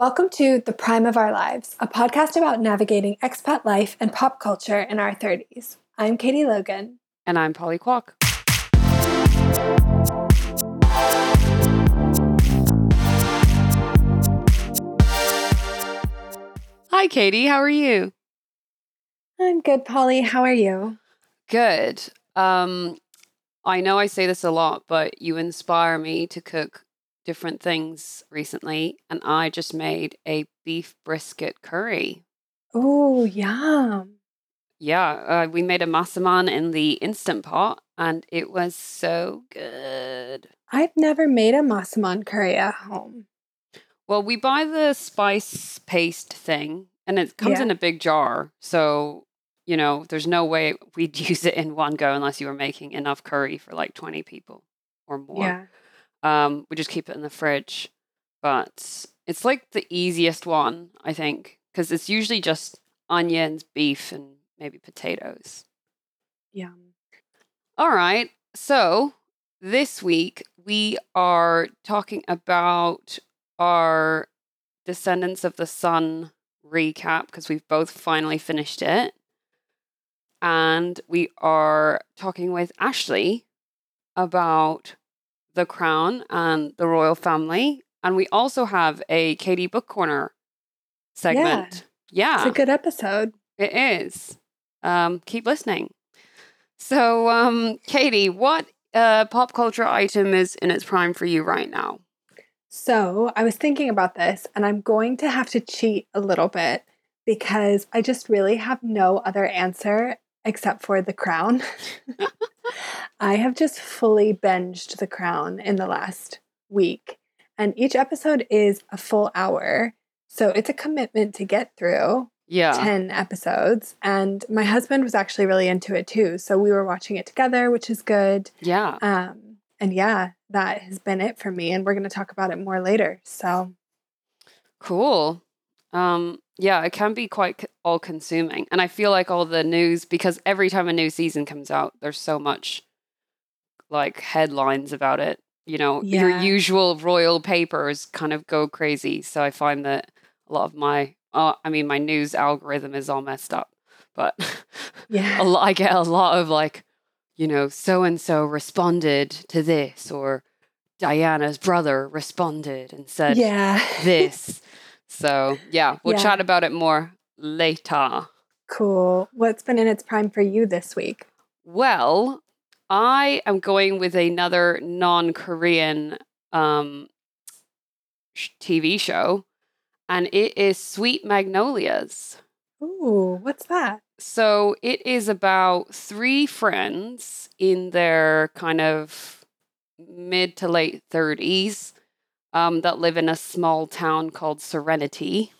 Welcome to The Prime of Our Lives, a podcast about navigating expat life and pop culture in our 30s. I'm Katie Logan. And I'm Polly Kwok. Hi, Katie. How are you? I'm good, Polly. How are you? Good. Um, I know I say this a lot, but you inspire me to cook different things recently, and I just made a beef brisket curry. Oh, yum. Yeah, uh, we made a massaman in the instant pot, and it was so good. I've never made a massaman curry at home. Well, we buy the spice paste thing, and it comes Yeah. in a big jar. So, you know, there's no way we'd use it in one go unless you were making enough curry for like 20 people or more. Yeah. Um, we just keep it in the fridge. But it's like the easiest one, I think, because it's usually just onions, beef, and maybe potatoes. Yum. All right. So this week we are talking about our Descendants of the Sun recap because we've both finally finished it. And we are talking with Ashley about the crown and the royal family. And we also have a Katie Book Corner segment. Yeah. It's a good episode. It is. Um, keep listening. So, um, Katie, what uh, pop culture item is in its prime for you right now? So I was thinking about this, and I'm going to have to cheat a little bit because I just really have no other answer except for The Crown. I have just fully binged The Crown in the last week, and each episode is a full hour. So it's a commitment to get through Yeah. 10 episodes. And my husband was actually really into it too. So we were watching it together, which is good. Yeah. Um, and yeah, that has been it for me. And we're going to talk about it more later. So Cool. Um, yeah, it can be quite all consuming. And I feel like all the news, because every time a new season comes out, there's so much like headlines about it. You know, your usual royal papers kind of go crazy. So I find that a lot of my, uh, I mean, my news algorithm is all messed up. But yeah. a lot, I get a lot of like, you know, so and so responded to this, or Diana's brother responded and said Yeah. this. So yeah, we'll Yeah. chat about it more later. Cool. What's been in its prime for you this week? Well, I am going with another non-Korean um, sh- TV show, and it is Sweet Magnolias. Ooh, what's that? So it is about three friends in their kind of mid to late 30s um, that live in a small town called Serenity.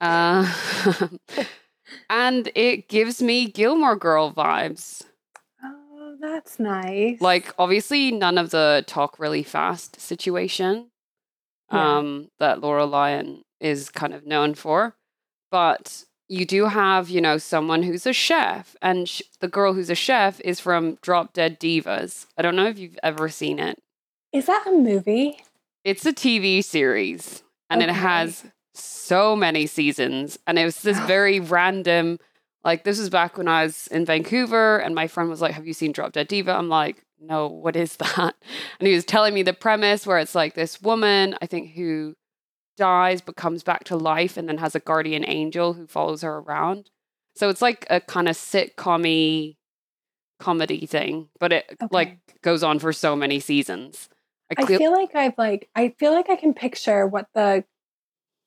Uh, and it gives me Gilmore Girl vibes. Oh, that's nice. Like, obviously, none of the talk really fast situation Yeah. um, that Lorelai is kind of known for. But you do have, you know, someone who's a chef, and sh- the girl who's a chef is from Drop Dead Divas. I don't know if you've ever seen it. is that a movie? It's a TV series, and it has so many seasons, and it was this very random. Like this was back when I was in Vancouver, and my friend was like, "Have you seen Drop Dead Diva?" I'm like, "No, what is that?" And he was telling me the premise, where it's like this woman, I think, who dies but comes back to life, and then has a guardian angel who follows her around. So it's like a kind of sitcom comedy thing, but it Okay. like goes on for so many seasons. I cle- feel like I've like I feel like I can picture what the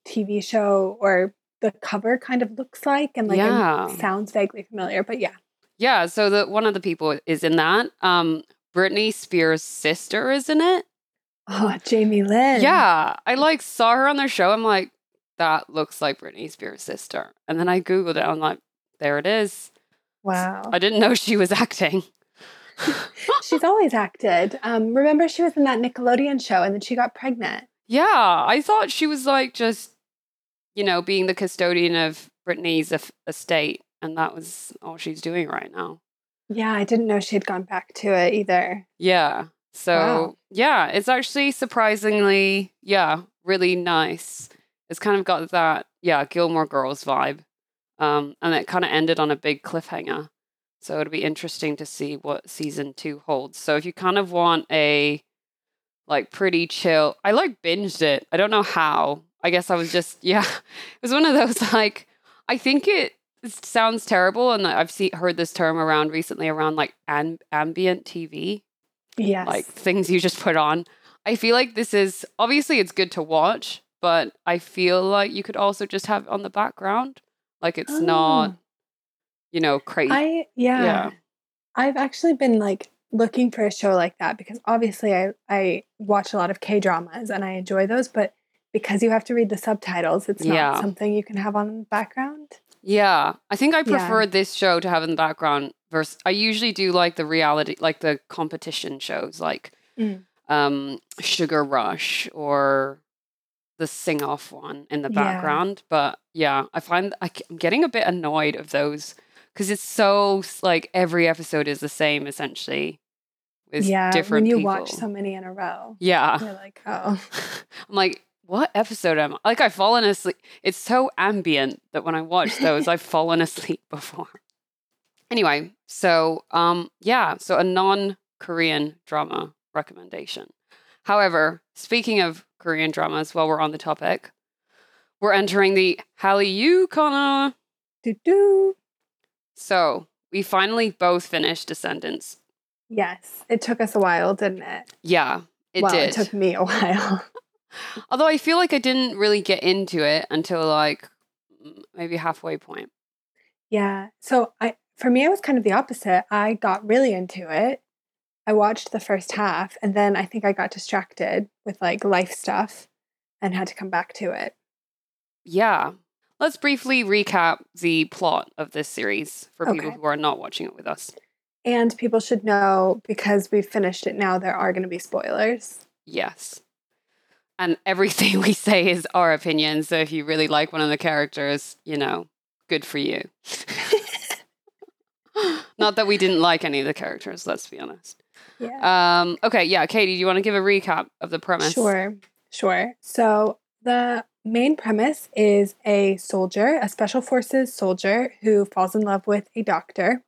TV show or the cover kind of looks like and like it Yeah. sounds vaguely familiar, but yeah. Yeah, so the one of the people is in that. Um Britney Spears' sister is in it. Oh, Jamie Lynn. Yeah, I like saw her on their show. I'm like, that looks like Britney Spears' sister. And then I googled it. I'm like, there it is. Wow. I didn't know she was acting. She's always acted. Um, remember she was in that Nickelodeon show and then she got pregnant. yeah, I thought she was like just, you know, being the custodian of Britney's es- estate, and that was all she's doing right now. Yeah, I didn't know she had gone back to it either. Yeah. So Wow. yeah, it's actually surprisingly, yeah, really nice. It's kind of got that, yeah, Gilmore Girls vibe. Um, and it kind of ended on a big cliffhanger. So it'll be interesting to see what season two holds. So if you kind of want a like pretty chill, I like binged it. I don't know how. I guess I was just yeah. It was one of those like I think it, sounds terrible, and I've seen heard this term around recently around like am, ambient TV, Yes. like things you just put on. I feel like this is obviously it's good to watch, but I feel like you could also just have it on the background. Like it's not, Oh. You know, crazy. I yeah. Yeah. I've actually been like looking for a show like that because obviously I I watch a lot of K dramas and I enjoy those, but because you have to read the subtitles, it's not Yeah. something you can have on in the background. Yeah, I think I Yeah. prefer this show to have in the background. Versus, I usually do like the reality, like the competition shows, like Mm. um, Sugar Rush or the Sing Off one in the Yeah. background. But yeah, I find I, am getting a bit annoyed of those because it's so like every episode is the same essentially. With yeah, different when you people. watch so many in a row, yeah, you're like, oh, I'm like, what episode am I? Like, I've fallen asleep. It's so ambient that when I watch those, I've fallen asleep before. Anyway, so um, yeah, so a non-Korean drama recommendation. However, speaking of Korean dramas, while we're on the topic, we're entering the Hallyu Corner. do do. So we finally both finished Descendants. Yes, it took us a while, didn't it? Yeah, it well, did. it took me a while. Although I feel like I didn't really get into it until like maybe halfway point. Yeah. So I for me it was kind of the opposite. I got really into it. I watched the first half and then I think I got distracted with like life stuff and had to come back to it. Yeah. Let's briefly recap the plot of this series for people who are not watching it with us. And people should know because we've finished it now there are going to be spoilers. Yes. And everything we say is our opinion. So if you really like one of the characters, you know, good for you. not that we didn't like any of the characters, let's be honest. Yeah. Um, okay, yeah, Katie, do you want to give a recap of the premise? Sure. Sure. So the main premise is a soldier, a special forces soldier who falls in love with a doctor.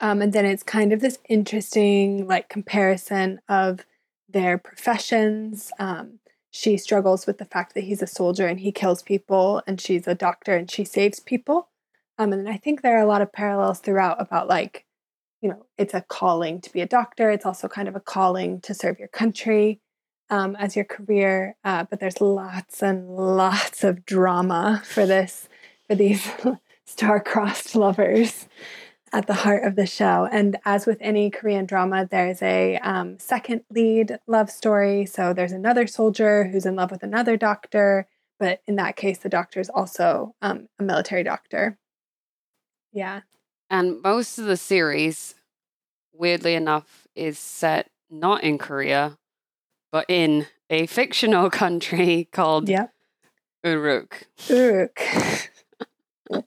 Um, and then it's kind of this interesting like comparison of their professions. Um, she struggles with the fact that he's a soldier and he kills people, and she's a doctor and she saves people. Um, and I think there are a lot of parallels throughout about like, you know, it's a calling to be a doctor. It's also kind of a calling to serve your country um, as your career. Uh, but there's lots and lots of drama for this, for these star-crossed lovers at the heart of the show. And as with any Korean drama, there's a um, second lead love story. So there's another soldier who's in love with another doctor, but in that case, the doctor is also um, a military doctor. Yeah. And most of the series, weirdly enough, is set not in Korea, but in a fictional country called Yep. Uruk. Uruk.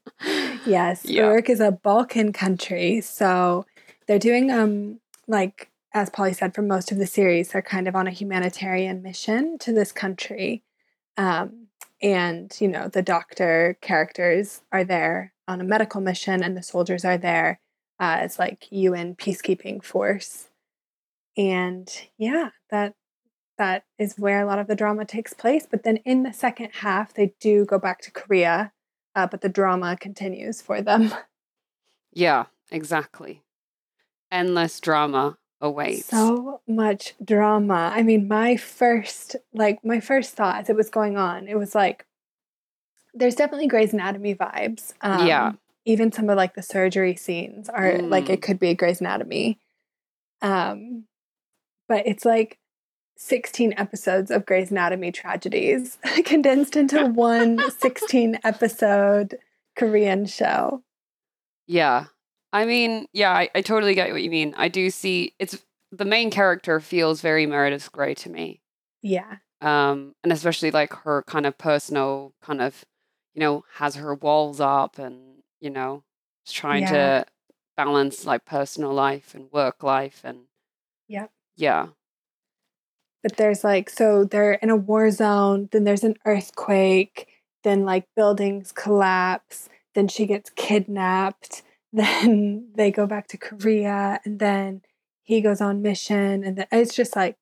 yes, Yeah. Uruk is a Balkan country. So they're doing um like as Polly said, for most of the series, they're kind of on a humanitarian mission to this country. Um, and you know, the doctor characters are there on a medical mission, and the soldiers are there uh, as like UN peacekeeping force. And yeah, that that is where a lot of the drama takes place. But then in the second half, they do go back to Korea, uh, but the drama continues for them. Yeah, exactly. Endless drama awaits. So much drama. I mean, my first, like, my first thought as it was going on, it was like, there's definitely Grey's Anatomy vibes. Um, Yeah. Even some of like the surgery scenes are like Mm. it could be Grey's Anatomy. Um, but it's like 16 episodes of Grey's Anatomy tragedies condensed into one 16 episode Korean show. Yeah. I mean, yeah, I, I totally get what you mean. I do see it's the main character feels very Meredith Grey to me. Yeah. Um, and especially like her kind of personal kind of, you know, has her walls up and, you know, is trying Yeah. to balance like personal life and work life and Yeah. yeah. But there's like so they're in a war zone, then there's an earthquake, then like buildings collapse, then she gets kidnapped, then they go back to Korea, and then he goes on mission, and then it's just like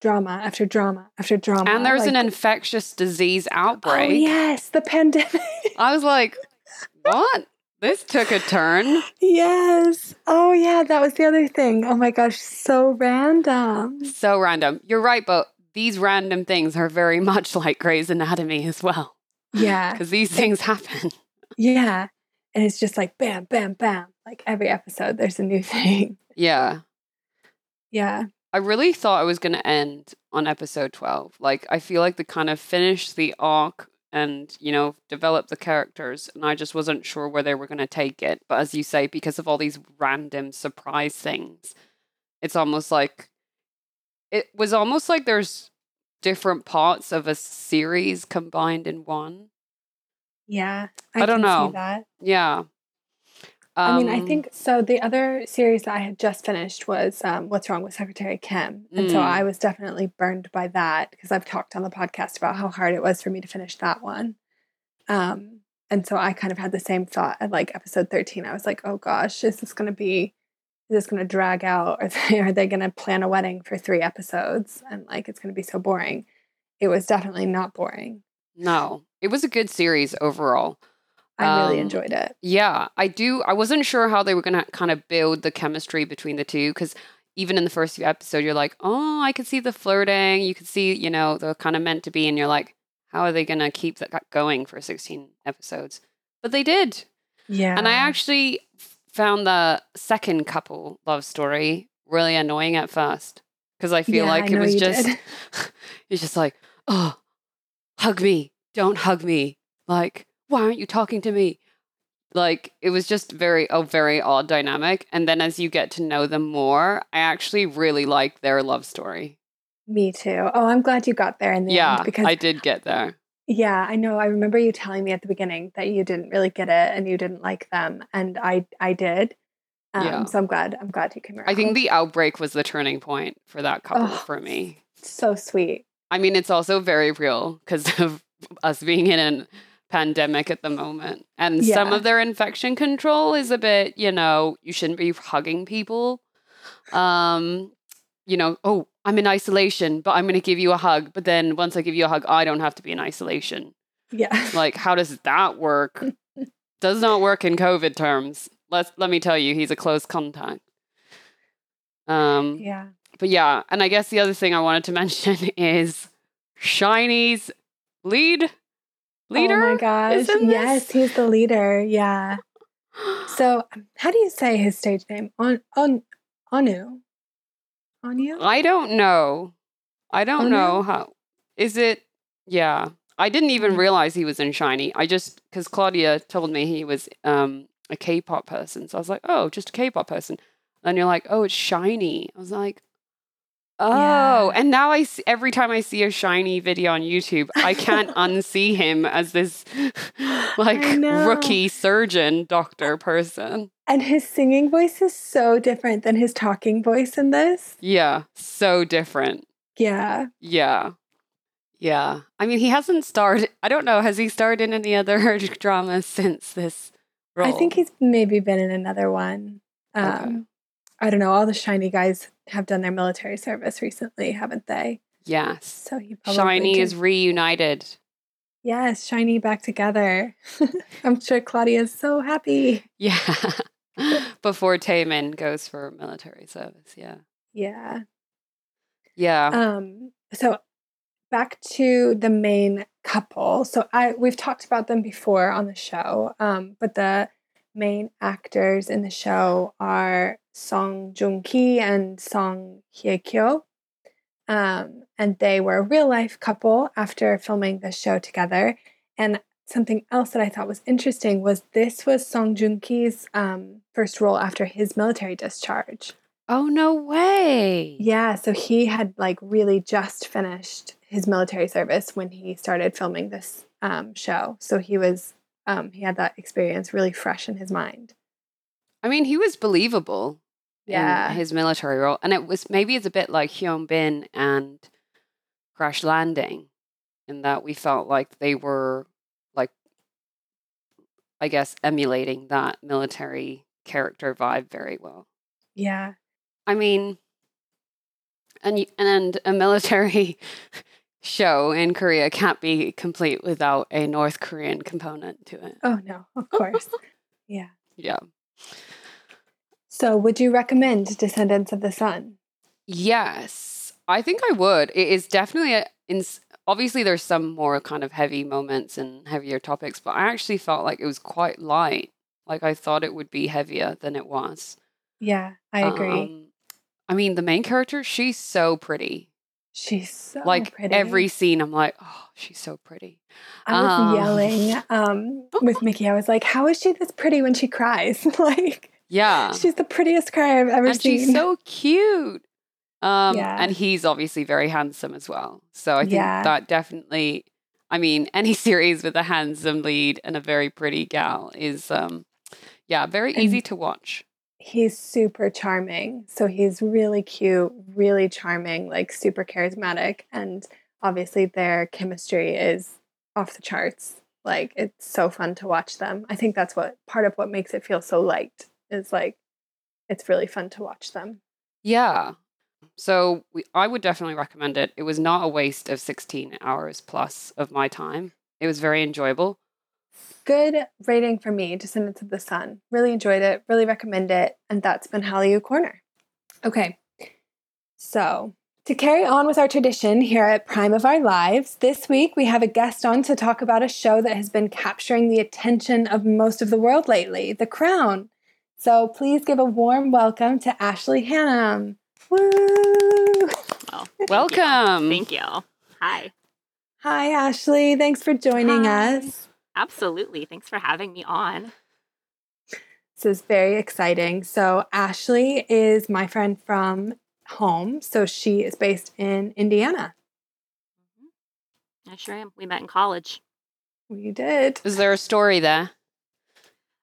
drama after drama after drama. And there's like, an infectious disease oh, outbreak. Oh yes, the pandemic. I was like, what? This took a turn. yes. Oh yeah, that was the other thing. Oh my gosh, so random. So random. You're right, but these random things are very much like Grey's Anatomy as well. Yeah. Because these things happen. Yeah. And it's just like bam, bam, bam. Like every episode, there's a new thing. Yeah. Yeah. I really thought I was going to end on episode 12. Like, I feel like they kind of finished the arc and, you know, develop the characters, and I just wasn't sure where they were going to take it. But as you say, because of all these random surprise things, it's almost like it was almost like there's different parts of a series combined in one. Yeah. I don't can see know. that. Yeah. I mean, I Um, think so. The other series that I had just finished was um, What's Wrong with Secretary Kim. And so Mm. I was definitely burned by that because I've talked on the podcast about how hard it was for me to finish that one. Um, and so I kind of had the same thought at like episode 13. I was like, oh gosh, is this going to be, is this going to drag out? Are they, are they going to plan a wedding for three episodes? And like, it's going to be so boring. It was definitely not boring. no, it was a good series overall. I really Um, enjoyed it. Yeah, I do. I wasn't sure how they were going to kind of build the chemistry between the two because even in the first few episodes, you're like, oh, I can see the flirting. You can see, you know, they're kind of meant to be. And you're like, how are they going to keep that going for 16 episodes? But they did. Yeah. And I actually found the second couple love story really annoying at first because I feel Yeah, like I it was just, it's just like, oh, hug me. Don't hug me. Like, why aren't you talking to me? Like, it was just very, a very odd dynamic. And then as you get to know them more, I actually really like their love story. Me too. Oh, I'm glad you got there in the yeah, end because I did get there. Yeah, I know. I remember you telling me at the beginning that you didn't really get it and you didn't like them, and I I did. Um, Yeah. So I'm glad. I'm glad you came around. I think the outbreak was the turning point for that couple Oh. for me. so sweet. I mean, it's also very real because of us being in a pandemic at the moment. And some of their infection control is a bit, you know, you shouldn't be hugging people. Um, you know, oh, I'm in isolation, but I'm going to give you a hug. But then once I give you a hug, I don't have to be in isolation. Yeah. Like, how does that work? Does not work in COVID terms. Let's let me tell you, he's a close contact. Um, yeah. but yeah, and I guess the other thing I wanted to mention is SHINee's lead leader. Oh my gosh. Yes, he's the leader. Yeah. So how do you say his stage name? On on Onew. Onew. I don't know. I don't Oh, know how. Is it? Yeah, I didn't even Mm. realize he was in SHINee. I just because Claudia told me he was um a K-pop person, so I was like, oh, just a K-pop person. And you're like, oh, it's SHINee. I was like. Oh, Yeah. and now I see, every time I see a SHINee video on YouTube, I can't unsee him as this like rookie surgeon doctor person. And his singing voice is so different than his talking voice in this. Yeah, so different. Yeah. Yeah. Yeah. I mean, he hasn't starred, I don't know, has he starred in any other dramas since this role? I think he's maybe been in another one. Um, Okay. I don't know. All the SHINee guys have done their military service recently, haven't they? Yes. So probably SHINee did. is reunited. yes, SHINee back together. I'm sure Claudia is so happy. Yeah. Before Taemin goes for military service. Yeah. Yeah. Yeah. Um. So back to the main couple. So I we've talked about them before on the show. Um. But the main actors in the show are Song Joong Ki and Song Hye Kyo. Um, and they were a real life couple after filming the show together. And something else that I thought was interesting was this was Song Joong Ki's um, first role after his military discharge. oh, no way. Yeah, so he had like really just finished his military service when he started filming this um, show. So he was um, he had that experience really fresh in his mind. I mean, he was believable Yeah. his military role. And it was maybe it's a bit like Hyun Bin and Crash Landing, in that we felt like they were like, I guess, emulating that military character vibe very well. Yeah. I mean, and and a military show in Korea can't be complete without a North Korean component to it. Oh no, of course. yeah. Yeah. So, would you recommend Descendants of the Sun? Yes, I think I would. It is definitely a, in, obviously there's some more kind of heavy moments and heavier topics, but I actually felt like it was quite light. Like I thought it would be heavier than it was. Yeah, I agree. Um, I mean, the main character, she's so pretty. She's so like pretty. every scene, I'm like, oh, she's so pretty. I was um, yelling um, with Mickey. I was like, "How is she this pretty when she cries? like, Yeah, she's the prettiest cry I've ever and seen." she's so cute. Um, Yeah. and he's obviously very handsome as well. So I think Yeah. that definitely, I mean, any series with a handsome lead and a very pretty gal is, um, yeah, very easy And- to watch. he's super charming. So he's really cute, really charming, like super charismatic. And obviously, their chemistry is off the charts. Like, it's so fun to watch them. I think that's what part of what makes it feel so light is like, it's really fun to watch them. Yeah. So we, I would definitely recommend it. It was not a waste of 16 hours plus of my time. It was very enjoyable. Good rating for me, Descendants of the Sun. Really enjoyed it, really recommend it. And that's been Hallyu Corner. Okay. So, to carry on with our tradition here at Prime of Our Lives, this week we have a guest on to talk about a show that has been capturing the attention of most of the world lately The Crown. So, please give a warm welcome to Ashley Hannum. Woo! Oh, well, thank you. Welcome. Thank you. Hi. Hi, Ashley. Thanks for joining Hi. us. Absolutely. Thanks for having me on. This is very exciting. So, Ashley is my friend from home. So, she is based in Indiana. Mm-hmm. I sure am. We met in college. We did. Is there a story there?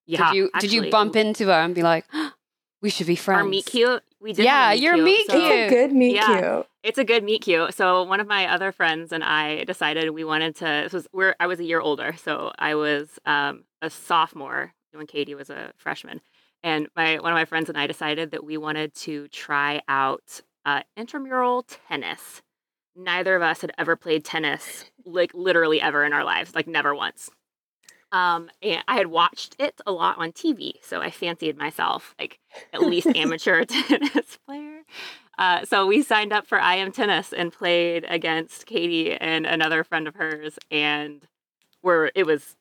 Yeah. did you did you bump into her and be like, we should be friends? our meet cute? We did. Yeah, have a meet your cute, meet so- It's a good meet Yeah. cute. It's a good meet cute. So one of my other friends and I decided we wanted to. This was we're I was a year older, so I was um, a sophomore when Katie was a freshman, and my one of my friends and I decided that we wanted to try out uh, intramural tennis. Neither of us had ever played tennis, like literally ever in our lives, like never once. Um, and I had watched it a lot on TV, so I fancied myself like at least amateur tennis player. Uh, so we signed up for IM tennis and played against Katie and another friend of hers, and were it was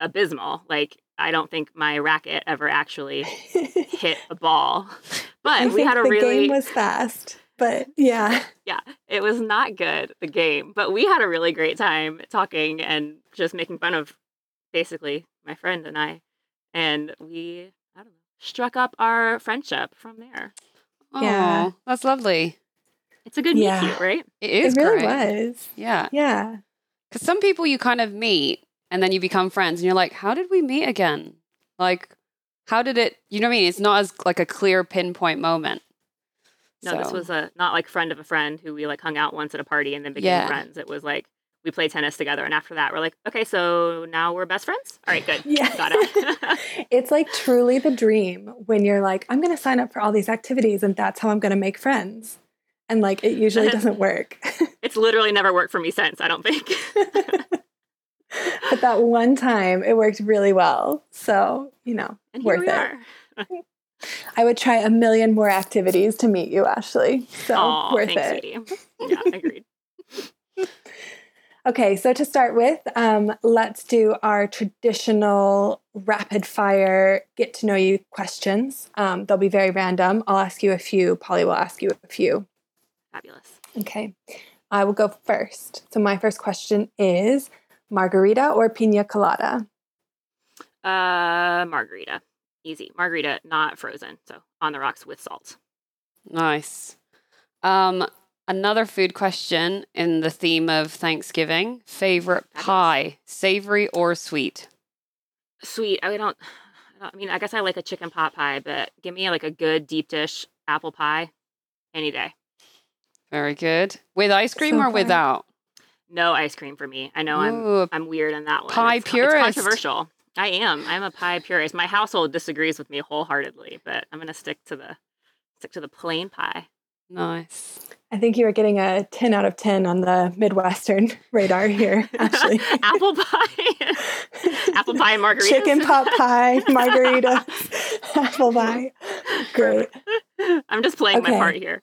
abysmal. Like I don't think my racket ever actually hit a ball, but I we had a the really game was fast, but yeah. yeah, it was not good the game, but we had a really great time talking and just making fun of basically my friend and I, and we I don't know struck up our friendship from there. Oh, Yeah. that's lovely. It's a good Yeah. meet cute, right? It is it really great. was. Yeah. Yeah. Because some people you kind of meet and then you become friends and you're like, how did we meet again? Like, how did it, you know what I mean? It's not as like a clear pinpoint moment. No, this was a not like friend of a friend who we like hung out once at a party and then became Yeah. friends. It was like we play tennis together, and after that, we're like, okay, so now we're best friends. All right, good. Yeah. got it. it's like truly the dream when you're like, I'm going to sign up for all these activities and that's how I'm going to make friends. And like, it usually doesn't work. it's literally never worked for me since. I don't think. but that one time it worked really well. So, you know, and worth it. I would try a million more activities to meet you, Ashley. So, Aw, worth thanks, it. sweetie. Yeah, agreed. Okay, so to start with, um, let's do our traditional rapid fire get to know you questions. Um, they'll be very random. I'll ask you a few, Polly will ask you a few. Fabulous. Okay, I will go first. So, my first question is margarita or pina colada? Uh, margarita, easy. Margarita, not frozen. So on the rocks with salt. Nice. Um, another food question in the theme of Thanksgiving favorite pie, savory or sweet? Sweet. I don't. I don't- I mean, I guess I like a chicken pot pie, but give me like a good deep dish apple pie any day. Very good. With ice cream So or far. without? No ice cream for me. I know I'm I'm weird in that one. Pie it's, purist. It's controversial. I am. I'm a pie purist. My household disagrees with me wholeheartedly, but I'm gonna stick to the stick to the plain pie. Nice. I think you were getting a 10 out of 10 on the Midwestern radar here, actually. Apple pie, apple pie and margaritas. Chicken pot pie, margarita, apple pie. Great. I'm just playing my part here.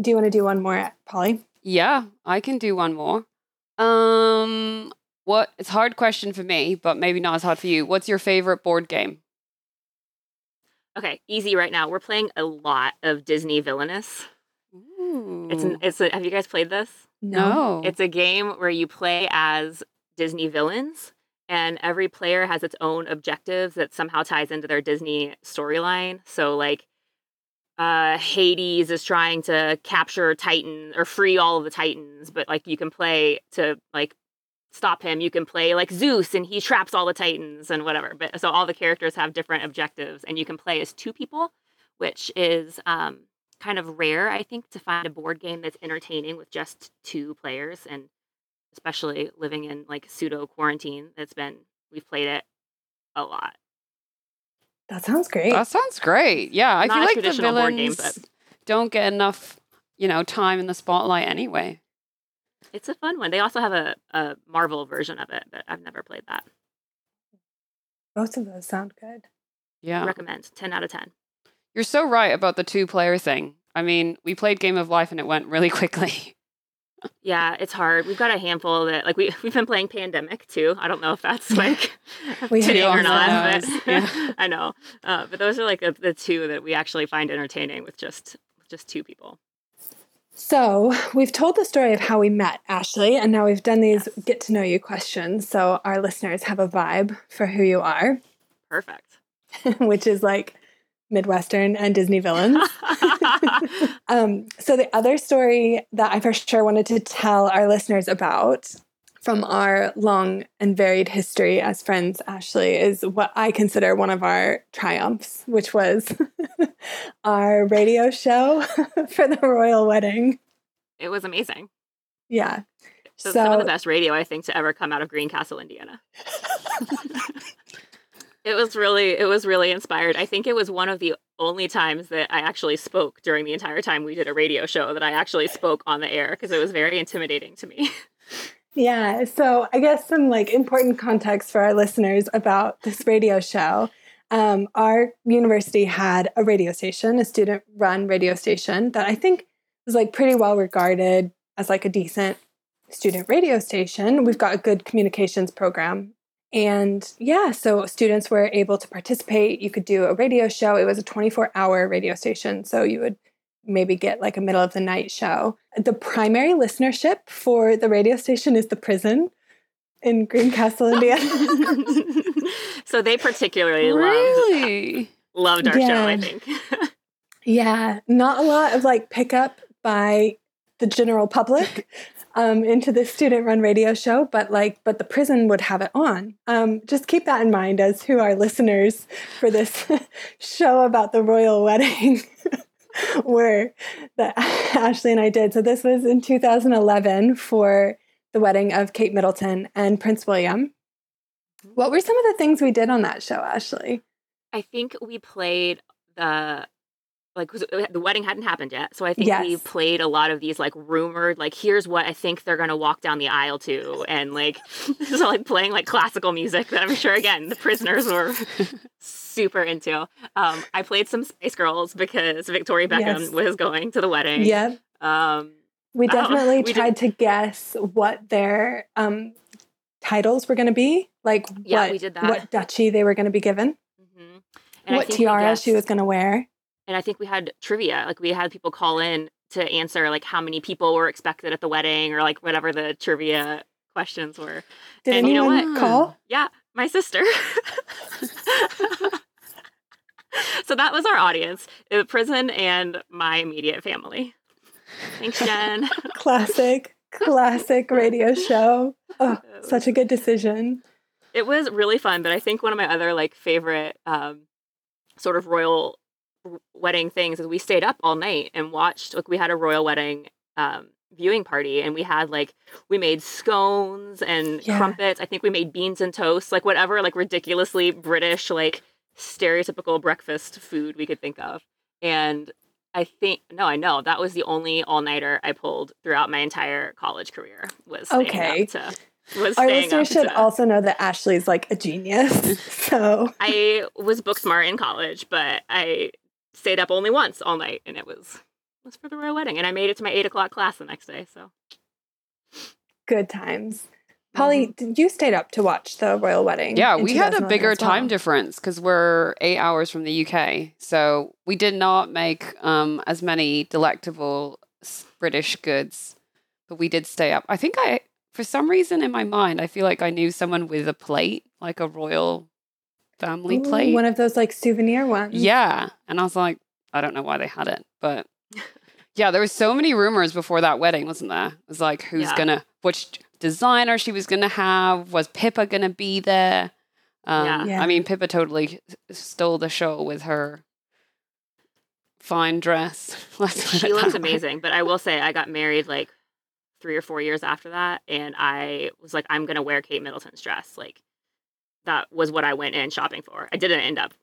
Do you want to do one more, Polly? Yeah, I can do one more. Um, what? It's a hard question for me, but maybe not as hard for you. What's your favorite board game? Okay, easy right now. We're playing a lot of Disney Villainous. It's an, it's a, have you guys played this? no. It's a game where you play as Disney villains, and every player has its own objectives that somehow ties into their Disney storyline. So, like, uh, Hades is trying to capture Titan or free all of the Titans, but like you can play to like stop him. You can play like Zeus, and he traps all the Titans and whatever. But so all the characters have different objectives, and you can play as two people, which is um, kind of rare, I think, to find a board game that's entertaining with just two players, and especially living in like pseudo quarantine. That's been we've played it a lot. That sounds great. that sounds great. Yeah, I Not feel like the traditional board game, villains don't get enough, you know, time in the spotlight anyway. It's a fun one. They also have a, a Marvel version of it, but I've never played that. Both of those sound good. Yeah. Recommend. Ten out of ten. You're so right about the two player thing. I mean, we played Game of Life and it went really quickly. Yeah, it's hard. We've got a handful that like we we've been playing Pandemic too. I don't know if that's like We fitting or not, but yeah. I know. Uh, but those are like the the two that we actually find entertaining with just just two people. So, we've told the story of how we met, Ashley, and now we've done these get to know you questions. So, our listeners have a vibe for who you are, Perfect. which is like Midwestern and Disney villains. um, so, the other story that I for sure wanted to tell our listeners about from our long and varied history as friends, Ashley, is what I consider one of our triumphs, which was our radio show for the royal wedding. it was amazing. Yeah. So, So, some of the best radio I think to ever come out of Greencastle, Indiana. it was really it was really inspired. I think it was one of the only times that I actually spoke during the entire time we did a radio show that I actually spoke on the air because it was very intimidating to me. Yeah. So I guess some like important context for our listeners about this radio show. Um, our university had a radio station, a student run radio station that I think was like pretty well regarded as like a decent student radio station. We've got a good communications program. And yeah, so students were able to participate. You could do a radio show. It was a 24 hour radio station. So you would maybe get like a middle of the night show. The primary listenership for the radio station is the prison in Greencastle, Indiana. so they particularly loved really? loved our show, I Yeah. think. yeah, not a lot of like pickup by the general public um, into the student run radio show, but like, but the prison would have it on. Um, just keep that in mind as who our listeners for this show about the royal wedding were that Ashley and I did. So this was in 2011 for the wedding of Kate Middleton and Prince William. Mm-hmm. What were some of the things we did on that show, Ashley? I think we played the like the wedding hadn't happened yet, so I think we played a lot of these like rumored like here's what I think they're gonna walk down the aisle to, and like so like playing like classical music that I'm sure again the prisoners were super into. Um, I played some Spice Girls because Victoria Beckham Yes. was going to the wedding. Yeah, Um, we Oh, definitely we did- tried to guess what their um, titles were going to be, like Yeah, what we did that. what duchy they were going to be given, mhm. And I what tiara she was going to wear. and I think we had trivia. Like we had people call in to answer like how many people were expected at the wedding or like whatever the trivia questions were. Did And you know anyone what? call? Yeah, my sister. so that was our audience, the prison and my immediate family. Thanks, Jen. Classic, classic radio show. Oh, such a good decision. it was really fun, but I think one of my other like favorite um, sort of royal wedding things is we stayed up all night and watched like we had a royal wedding um, viewing party and we had like we made scones and Yeah. crumpets i think we made beans and toast like whatever like ridiculously british like stereotypical breakfast food we could think of and i think no i know that was the only all-nighter i pulled throughout my entire college career was Okay. up to was Our listeners should to- also know that Ashley's like a genius. so i was book smart in college but i stayed up only once all night and it was was for the royal wedding and i made it to my eight o'clock class the next day so good times. Polly, Mm-hmm. you stayed up to watch the royal wedding? Yeah, we had a bigger well? time difference because we're eight hours from the UK. So we did not make um, as many delectable British goods, but we did stay up. I think I, for some reason in my mind, I feel like I knew someone with a plate, like a royal family Ooh, plate. One of those like souvenir ones. Yeah. And I was like, I don't know why they had it, but yeah, there was so many rumors before that wedding, wasn't there? It was like, who's Yeah. gonna, which designer she was gonna have? Was Pippa gonna be there? Um, Yeah. Yeah. I mean, Pippa totally stole the show with her fine dress. She looks amazing. But I will say, I got married like three or four years after that, and I was like, I'm gonna wear Kate Middleton's dress. Like that was what I went in shopping for. I didn't end up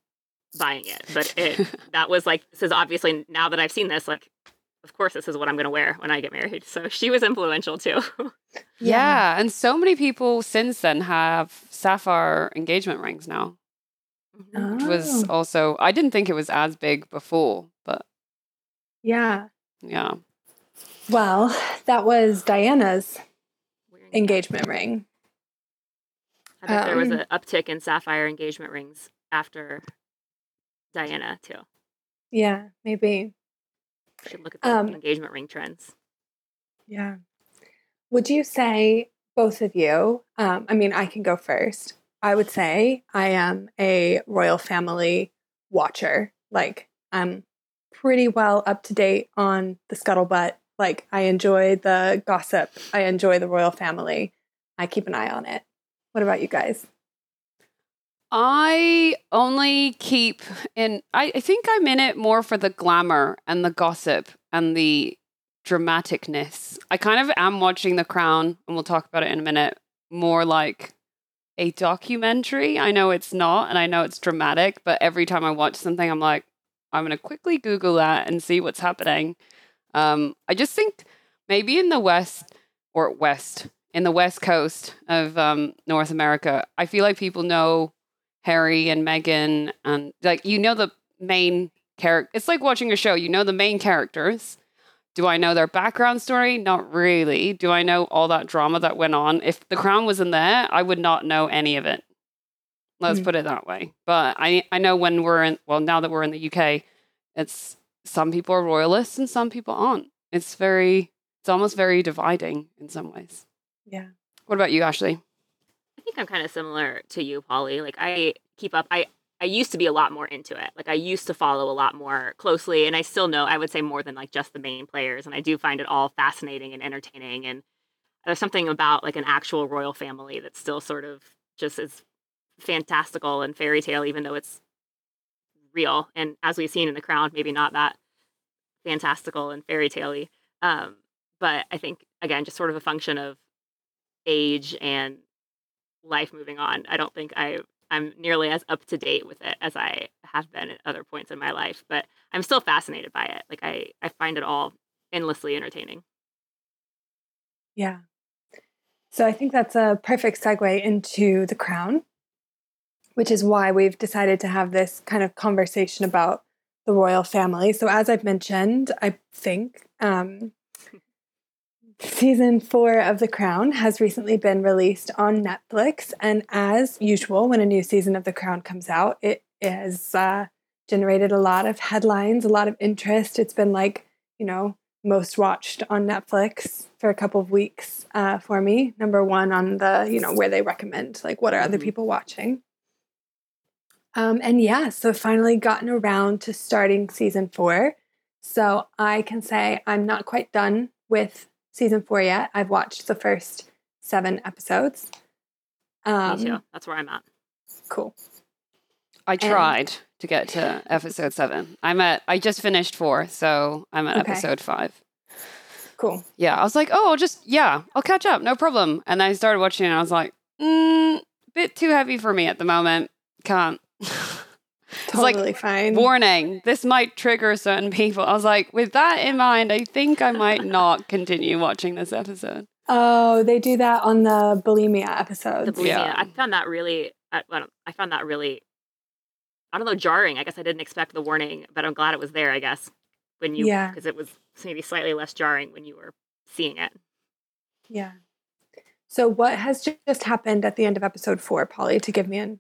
buying it, but it that was like this is obviously now that I've seen this, like of course this is what I'm gonna wear when I get married. So she was influential too. Yeah, and so many people since then have sapphire engagement rings now. Which was Oh. also I didn't think it was as big before, but Yeah. yeah. Well, that was Diana's engagement ring. I bet there was um, an uptick in sapphire engagement rings after Diana too. Yeah, maybe. Should look at the Um, engagement ring trends. Yeah. Would you say, both of you, um, I mean, I can go first. I would say I am a royal family watcher. Like, I'm pretty well up to date on the scuttlebutt. Like, I enjoy the gossip, I enjoy the royal family. I keep an eye on it. What about you guys? I only keep in I, I think I'm in it more for the glamour and the gossip and the dramaticness. I kind of am watching The Crown, and we'll talk about it in a minute, more like a documentary. I know it's not, and I know it's dramatic, but every time I watch something, I'm like, I'm going to quickly Google that and see what's happening. Um, I just think maybe in the West or West, in the West Coast of um, North America, I feel like people know Harry and Meghan, and like you know the main character. It's like watching a show. You know the main characters. Do I know their background story? Not really. Do I know all that drama that went on? If The Crown wasn't there, I would not know any of it. Let's Mm. put it that way. But I I know when we're in well now that we're in the UK, it's some people are royalists and some people aren't. It's very it's almost very dividing in some ways. Yeah. What about you, Ashley? I think I'm kind of similar to you, Polly. Like I keep up. I I used to be a lot more into it. Like I used to follow a lot more closely, and I still know. I would say more than like just the main players, and I do find it all fascinating and entertaining. And there's something about like an actual royal family that still sort of just is fantastical and fairy tale, even though it's real. And as we've seen in The Crown, maybe not that fantastical and fairy tale um, but I think again, just sort of a function of age and life moving on. I don't think I I'm nearly as up to date with it as I have been at other points in my life, but I'm still fascinated by it. Like I I find it all endlessly entertaining. Yeah. So I think that's a perfect segue into the crown, which is why we've decided to have this kind of conversation about the royal family. So, as I've mentioned, I think um, season four of The Crown has recently been released on Netflix. And as usual, when a new season of The Crown comes out, it has uh, generated a lot of headlines, a lot of interest. It's been like, you know, most watched on Netflix for a couple of weeks uh, for me. Number one on the, you know, where they recommend, like, what are other Mhm. people watching? Um, and yeah, so finally gotten around to starting season four. So I can say I'm not quite done with season four yet. I've watched the first seven episodes. Um, Me too. That's where I'm at. Cool. I And- tried to get to episode seven. I'm at I just finished four, so I'm at Okay. episode five. Cool. Yeah, I was like, oh, I'll just yeah, I'll catch up, no problem. And then I started watching, and I was like, mm, bit too heavy for me at the moment. Can't. It's like, fine. Warning, this might trigger certain people. I was like, with that in mind, I think I might not continue watching this episode. Oh, they do that on the bulimia episodes. The bulimia. Yeah. I found that really. I, well, I found that really. I don't know, jarring. I guess I didn't expect the warning, but I'm glad it was there. I guess when you, Yeah. because it was maybe slightly less jarring when you were seeing it. Yeah. So, what has just happened at the end of episode four, Polly, to give me an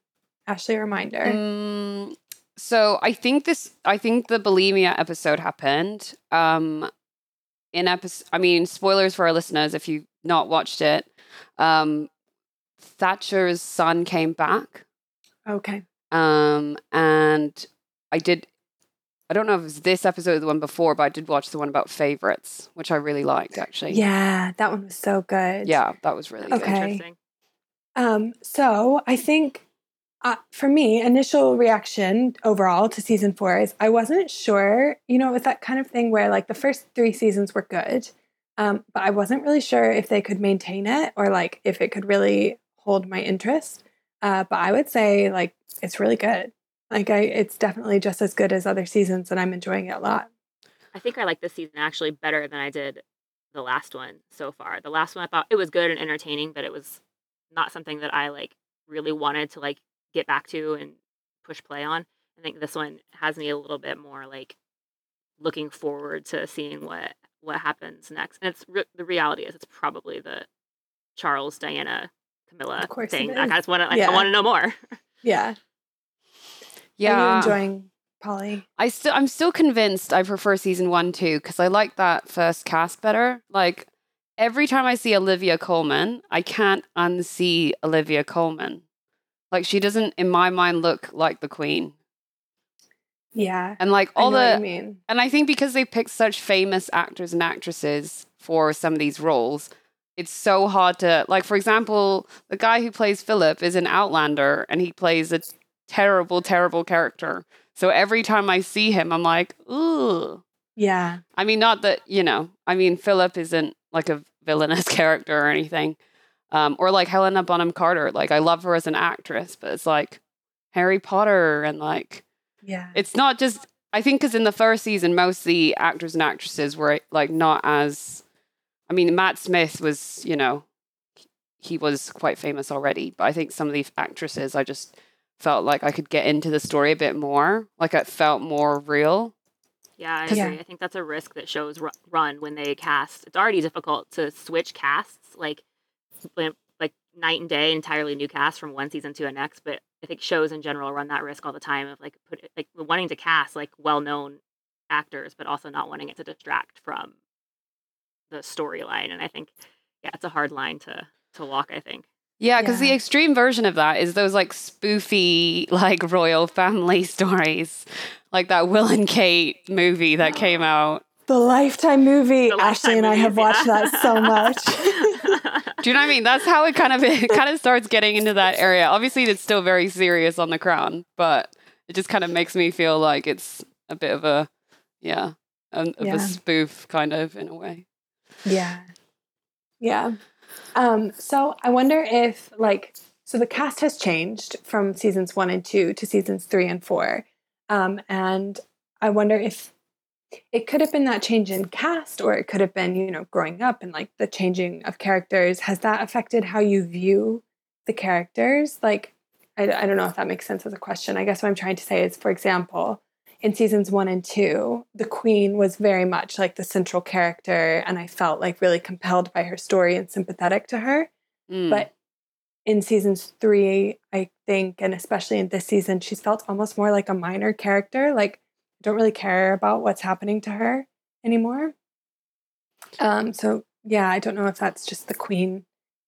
Ashley reminder? Mm, so I think this. I think the bulimia episode happened. Um, in episode. I mean, spoilers for our listeners if you've not watched it. Um, Thatcher's son came back. Okay. Um, and I did. I don't know if it was this episode or the one before, but I did watch the one about favorites, which I really liked actually. Yeah, that one was so good. Yeah, that was really good. Okay. Interesting. Um, so I think uh, for me, initial reaction overall to season four is I wasn't sure. You know, it was that kind of thing where like the first three seasons were good, um, but I wasn't really sure if they could maintain it or like if it could really hold my interest. Uh, but I would say like it's really good. Like I, it's definitely just as good as other seasons, and I'm enjoying it a lot. I think I like this season actually better than I did the last one so far. The last one I thought it was good and entertaining, but it was not something that I like really wanted to like get back to and push play on. I think this one has me a little bit more like looking forward to seeing what what happens next. And it's re- the reality is it's probably the Charles Diana Camilla Of course thing. I just want to like, Yeah. I want to know more. Yeah. Are Yeah, you enjoying Polly? I still I'm still convinced I prefer season one too because I like that first cast better. Like every time I see Olivia Colman, I can't unsee Olivia Colman. Like she doesn't, in my mind, look like the Queen. Yeah. And like I all know what you the mean. and I think because they picked such famous actors and actresses for some of these roles, it's so hard to like. For example, the guy who plays Philip is an Outlander, and he plays a terrible, terrible character. So every time I see him, I'm like, ooh. Yeah. I mean, not that you know. I mean, Philip isn't like a villainous character or anything, um, or like Helena Bonham Carter. Like I love her as an actress, but it's like Harry Potter and like Yeah. it's not just i think because in the first season most of the actors and actresses were like not as i mean matt smith was you know he was quite famous already but i think some of these actresses i just felt like i could get into the story a bit more like it felt more real Yeah, I 'Cause- agree. I think that's a risk that shows ru- run when they cast. It's already difficult to switch casts, like when- like night and day, entirely new cast from one season to the next. But I think shows in general run that risk all the time of like put like wanting to cast like well known actors, but also not wanting it to distract from the storyline. And I think yeah, it's a hard line to to walk. I think. yeah because the extreme version of that is those like spoofy like royal family stories like that will and kate movie that came out The Lifetime movie. The Ashley Lifetime and I have movies, watched yeah. that so much. Do you know what I mean? That's how it kind of it kind of starts getting into that area. Obviously, it's still very serious on the crown, but it just kind of makes me feel like it's a bit of a yeah, a, of Yeah. a spoof kind of in a way. yeah. Yeah. Um, so I wonder if like so the cast has changed from seasons one and two to seasons three and four. Um, and I wonder if it could have been that change in cast or it could have been, you know, growing up and like the changing of characters. Has that affected how you view the characters? Like, I, I don't know if that makes sense as a question. I guess what I'm trying to say is, for example, in seasons one and two, the queen was very much like the central character, and I felt like really compelled by her story and sympathetic to her. Mm. But in seasons three, I think, and especially in this season, she's felt almost more like a minor character. Like, I don't really care about what's happening to her anymore. Um, so yeah, I don't know if that's just the queen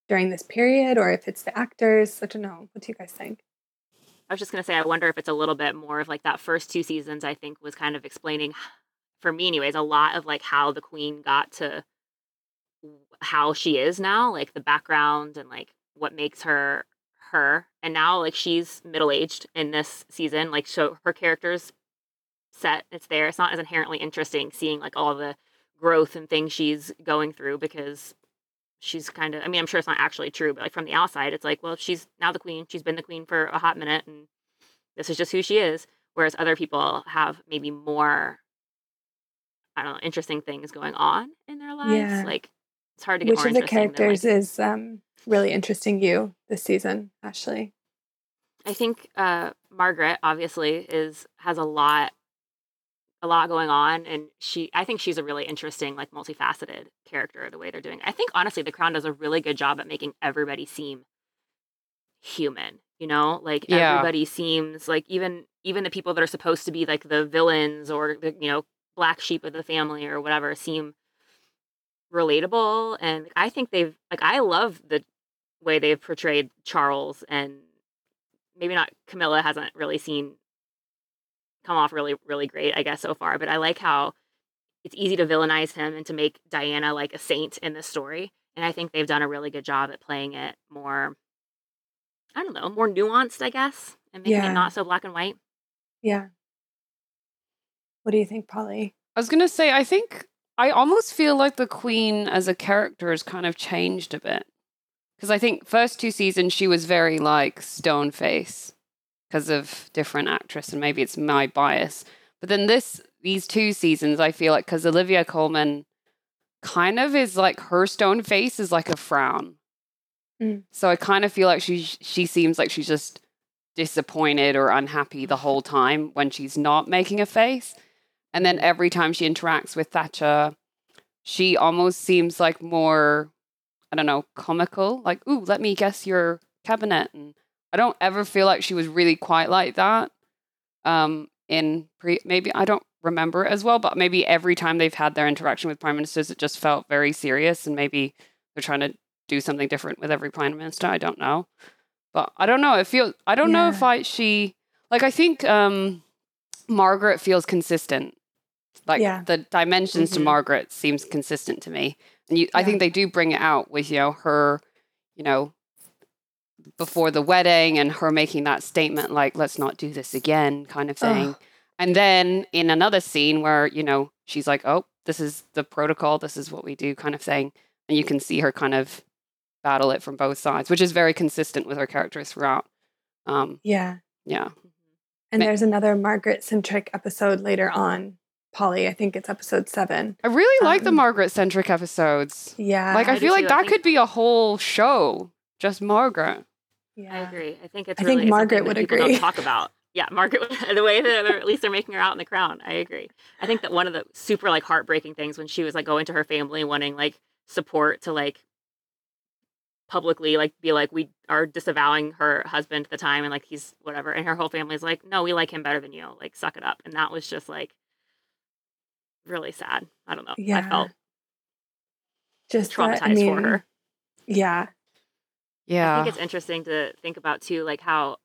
during this period or if it's the actors. I don't know. What do you guys think? I was just gonna say, I wonder if it's a little bit more of like that first two seasons. I think was kind of explaining, for me, anyways, a lot of like how the queen got to how she is now, like the background and like what makes her her. And now, like she's middle aged in this season, like so her character's set. It's there. It's not as inherently interesting seeing like all the growth and things she's going through because she's kind of I mean, I'm sure it's not actually true, but like from the outside, it's like, well, she's now the queen. She's been the queen for a hot minute and this is just who she is. Whereas other people have maybe more I don't know, interesting things going on in their lives. Yeah. Like it's hard to get Which of the than, like- characters is um, really interesting you this season, Ashley? I think uh, Margaret obviously is has a lot a lot going on and she I think she's a really interesting like multifaceted character the way they're doing. it. I think honestly the crown does a really good job at making everybody seem human, you know? Like Yeah. everybody seems like even even the people that are supposed to be like the villains or the you know black sheep of the family or whatever seem relatable and I think they've like I love the way they've portrayed Charles and maybe not Camilla hasn't really seen come off really really great I guess so far but I like how it's easy to villainize him and to make Diana like a saint in this story and I think they've done a really good job at playing it more I don't know more nuanced I guess and making Yeah. it not so black and white Yeah. What do you think, Polly? I was gonna say, I think I almost feel like the queen as a character has kind of changed a bit. Because I think first two seasons she was very like stone face because of different actress, and maybe it's my bias. But then this these two seasons, I feel like because Olivia Colman kind of is like her stone face is like a frown. Mm. So I kind of feel like she she seems like she's just disappointed or unhappy the whole time when she's not making a face. And then every time she interacts with Thatcher, she almost seems like more, I don't know, comical. Like, ooh, let me guess your cabinet. And I don't ever feel like she was really quite like that. Um, in pre, maybe I don't remember it as well, but maybe every time they've had their interaction with prime ministers, it just felt very serious, and maybe they're trying to do something different with every prime minister. I don't know, but I don't know. It feels. I don't know if I she like. I think um, Margaret feels consistent. Like Yeah. the dimensions to Mhm. Margaret seems consistent to me, and you. I think they do bring it out with you know her, you know, before the wedding and her making that statement like let's not do this again kind of thing. Ugh. And then in another scene where, you know, she's like, "Oh, this is the protocol, this is what we do," kind of thing. And you can see her kind of battle it from both sides, which is very consistent with her character throughout. Um, Yeah. yeah. And Ma- there's another Margaret centric episode later on. Polly, I think it's episode seven. I really like the Um, Margaret centric episodes. Yeah. like I I feel like too. I that could be a whole show, just Margaret. Yeah. I agree. I think it's I think Margaret would agree. Don't talk about. Yeah, Margaret. The way that at least they're making her out in the crown. I agree. I think that one of the super like heartbreaking things when she was like going to her family wanting like support to like publicly like be like we are disavowing her husband at the time and like he's whatever and her whole family's like no we like him better than you like suck it up and that was just like really sad i don't know Yeah. i felt Just traumatized that, I mean, for her Yeah. I think it's interesting to think about too, like how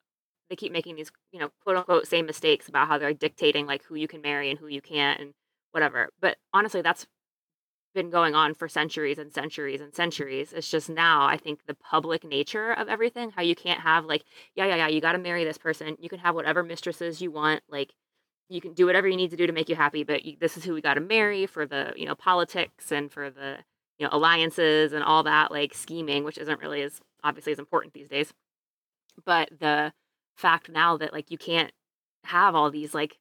they keep making these, you know, quote unquote same mistakes about how they're dictating like who you can marry and who you can't and whatever. But honestly, that's been going on for centuries and centuries and centuries. It's just now, I think, the public nature of everything, how you can't have like, yeah, yeah, yeah, you got to marry this person. You can have whatever mistresses you want. Like, you can do whatever you need to do to make you happy, but you, this is who we got to marry for the, you know, politics and for the, you know, alliances and all that like scheming, which isn't really as obviously is important these days. But the fact now that like you can't have all these like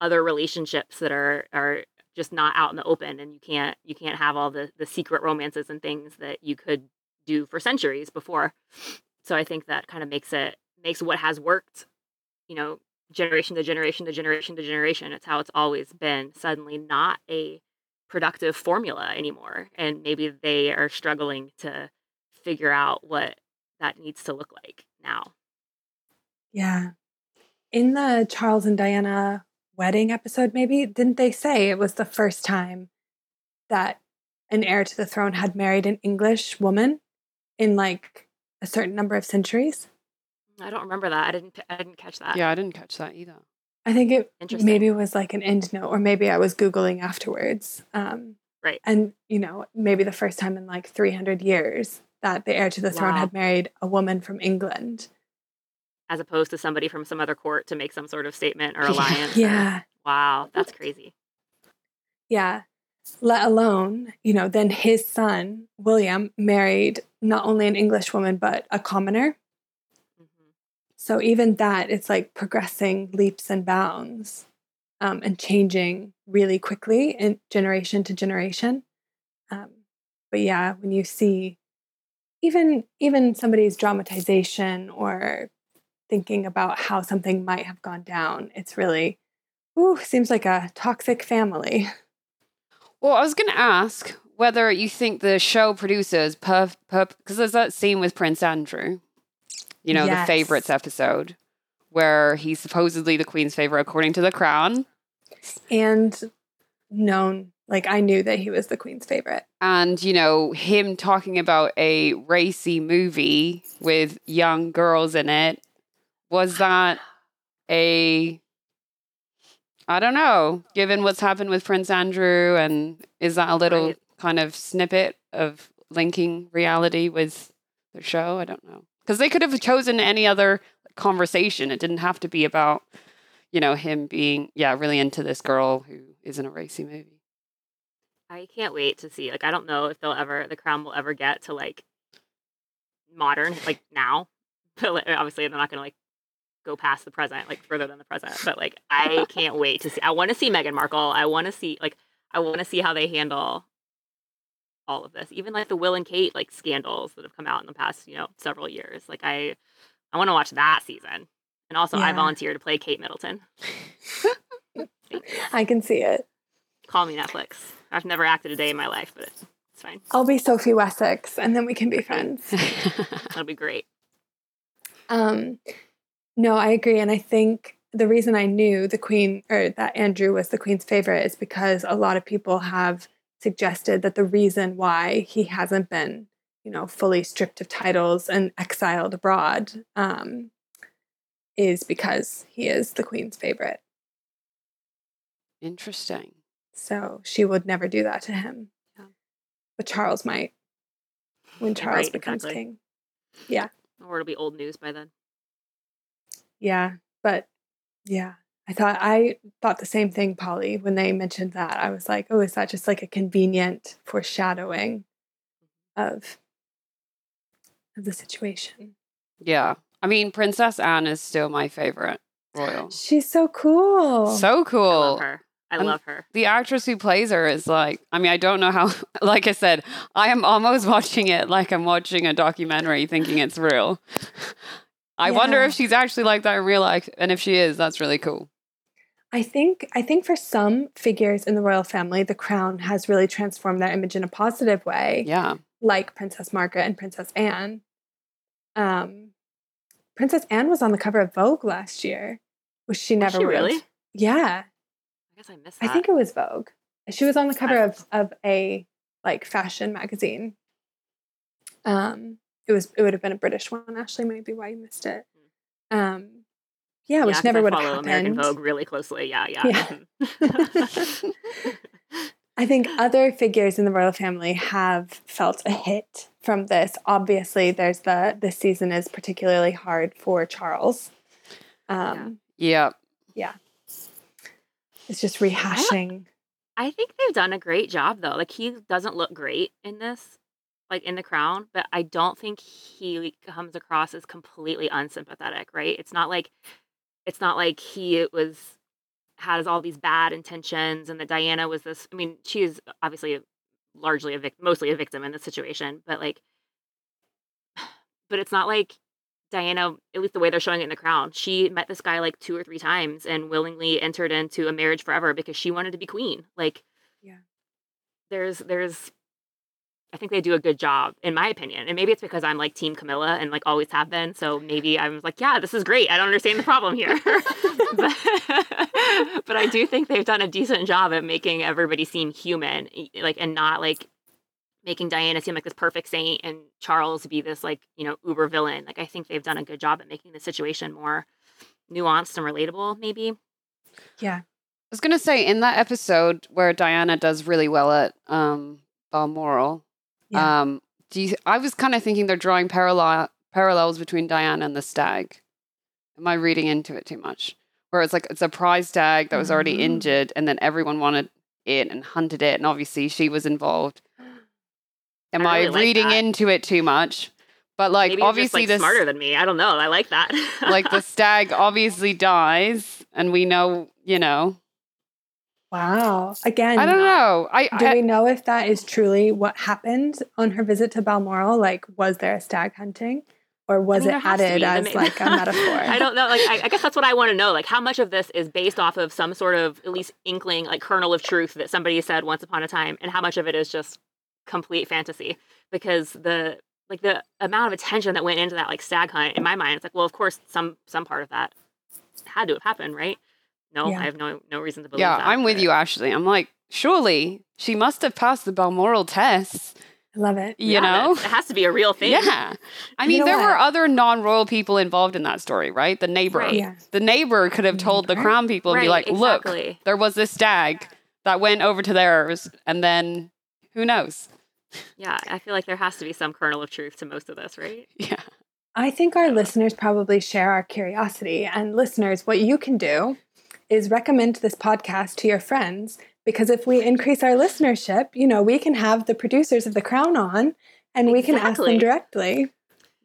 other relationships that are are just not out in the open and you can't you can't have all the the secret romances and things that you could do for centuries before. So I think that kind of makes it makes what has worked, you know, generation to generation to generation to generation. It's how it's always been suddenly not a productive formula anymore. And maybe they are struggling to figure out what that needs to look like now. Yeah. In the Charles and Diana wedding episode, maybe, didn't they say it was the first time that an heir to the throne had married an English woman in like a certain number of centuries? I don't remember that. I didn't I didn't catch that. yeah, I didn't catch that either. I think it Interesting. maybe was like an end note, or maybe I was Googling afterwards. Um, Right. And, you know, maybe the first time in like 300 years that the heir to the throne Wow. had married a woman from England. As opposed to somebody from some other court to make some sort of statement or Yeah. alliance. or- Yeah. wow, that's crazy. Yeah. let alone, you know, then his son, William, married not only an English woman, but a commoner. Mhm. So even that, it's like progressing leaps and bounds um, and changing really quickly in generation to generation. Um, but yeah, when you see even even somebody's dramatization or thinking about how something might have gone down, it's really, ooh, seems like a toxic family. Well, I was going to ask whether you think the show producers, perf, perf, because there's that scene with Prince Andrew, you know, Yes. the favorites episode, where he's supposedly the Queen's favorite according to the Crown. And known, like I knew that he was the queen's favorite. And, you know, him talking about a racy movie with young girls in it, was that a. I don't know, given what's happened with Prince Andrew, and is that a little Right. kind of snippet of linking reality with the show? I don't know. Because they could have chosen any other conversation. It didn't have to be about, you know, him being, yeah, really into this girl who is in a racy movie. I can't wait to see. Like, I don't know if they'll ever, the crown will ever get to like modern, like now. But like, obviously, they're not going to like go past the present, like further than the present. But like, I can't wait to see. I want to see Meghan Markle. I want to see, like, I want to see how they handle all of this. Even like the Will and Kate like scandals that have come out in the past, you know, several years. Like, I, I want to watch that season. And also, I volunteer to play Kate Middleton. I can see it. Call me Netflix. I've never acted a day in my life, but it's, it's fine. I'll be Sophie Wessex and then we can be friends. That'll be great. Um, no, I agree. And I think the reason I knew the Queen or that Andrew was the Queen's favorite is because a lot of people have suggested that the reason why he hasn't been, you know, fully stripped of titles and exiled abroad um, is because he is the Queen's favorite. Interesting. So she would never do that to him. Yeah. But Charles might when Charles right, becomes exactly. king. Yeah. Or it'll be old news by then. Yeah, but yeah, I thought I thought the same thing, Polly, when they mentioned that. I was like, oh, is that just like a convenient foreshadowing of of the situation? Yeah. I mean, Princess Anne is still my favorite royal. She's so cool. So cool. I love her. And- love her. the actress who plays her is like i mean i don't know how like i said i am almost watching it like i'm watching a documentary thinking it's real i wonder if she's actually like that in real life and if she is that's really cool I think I think for some figures in the royal family, the crown has really transformed their image in a positive way. yeah like Princess Margaret and Princess Anne. Um, Princess Anne was on the cover of Vogue last year, which she never she really? Yeah, I guess I missed that. I think it was Vogue. She was on the cover of of a like fashion magazine. Um, it was it would have been a British one. Ashley might be why you missed it. Um, yeah, which 'cause never I would have follow American. Vogue really closely. Yeah, yeah. Yeah. Mhm. I think other figures in the royal family have felt a hit from this. Obviously, there's the this season is particularly hard for Charles. Um, yeah It's just rehashing. I think they've done a great job though. Like he doesn't look great in this, like in the crown, but I don't think he comes across as completely unsympathetic, right? It's not like it's not like he was has all these bad intentions and that Diana was this I mean, she is obviously largely a victim mostly a victim in this situation, but like but it's not like Diana, at least the way they're showing it in the crown, she met this guy like two or three times and willingly entered into a marriage forever because she wanted to be queen. Like, Yeah. there's, there's, I think they do a good job, in my opinion. And maybe it's because I'm like Team Camilla and like always have been. So maybe I'm like, yeah, this is great. I don't understand the problem here. but, but I do think they've done a decent job at making everybody seem human, like, and not like making Diana seem like this perfect saint and Charles be this like, you know, uber villain. Like I think they've done a good job at making the situation more nuanced and relatable, maybe. Yeah. i was gonna say in that episode where diana does really well at um balmoral Yeah. um do you i was kind of thinking they're drawing parallel parallels between diana and the stag am i reading into it too much where it's like it's a prize stag that was already Oh. injured and then everyone wanted it and hunted it, and obviously she was involved. Am I I, really like reading that. into it too much? But like Maybe obviously just, like, this smarter than me. I don't know. I like that. like the stag obviously dies and we know, you know. Wow. Again, I don't know. I, do I we know if that is truly what happened on her visit to Balmoral? Like, was there a stag hunting? Or was mean, it added be. The as like a metaphor? I don't know. Like, I, I guess that's what I want to know. Like, how much of this is based off of some sort of at least inkling, like kernel of truth that somebody said once upon a time, and how much of it is just complete fantasy? Because the like the amount of attention that went into that like stag hunt in my mind, it's like, well, of course, some some part of that had to have happened, right? No, Yeah. I have no no reason to believe. yeah, that, I'm with but- you, Ashley. I'm like, surely she must have passed the Balmoral test, I love it. you Yeah, know? it has to be a real thing. Yeah. I You mean, know there what? were other non royal people involved in that story, right? The neighbor. Right. Yeah. The neighbor could have mm-hmm. told the crown people and be Right, like, look, exactly. there was this stag that went over to theirs, and then who knows? Yeah, I feel like there has to be some kernel of truth to most of this, right? Yeah. I think our listeners probably share our curiosity. And listeners, what you can do is recommend this podcast to your friends because if we increase our listenership, you know, we can have the producers of The Crown on and we can ask them directly.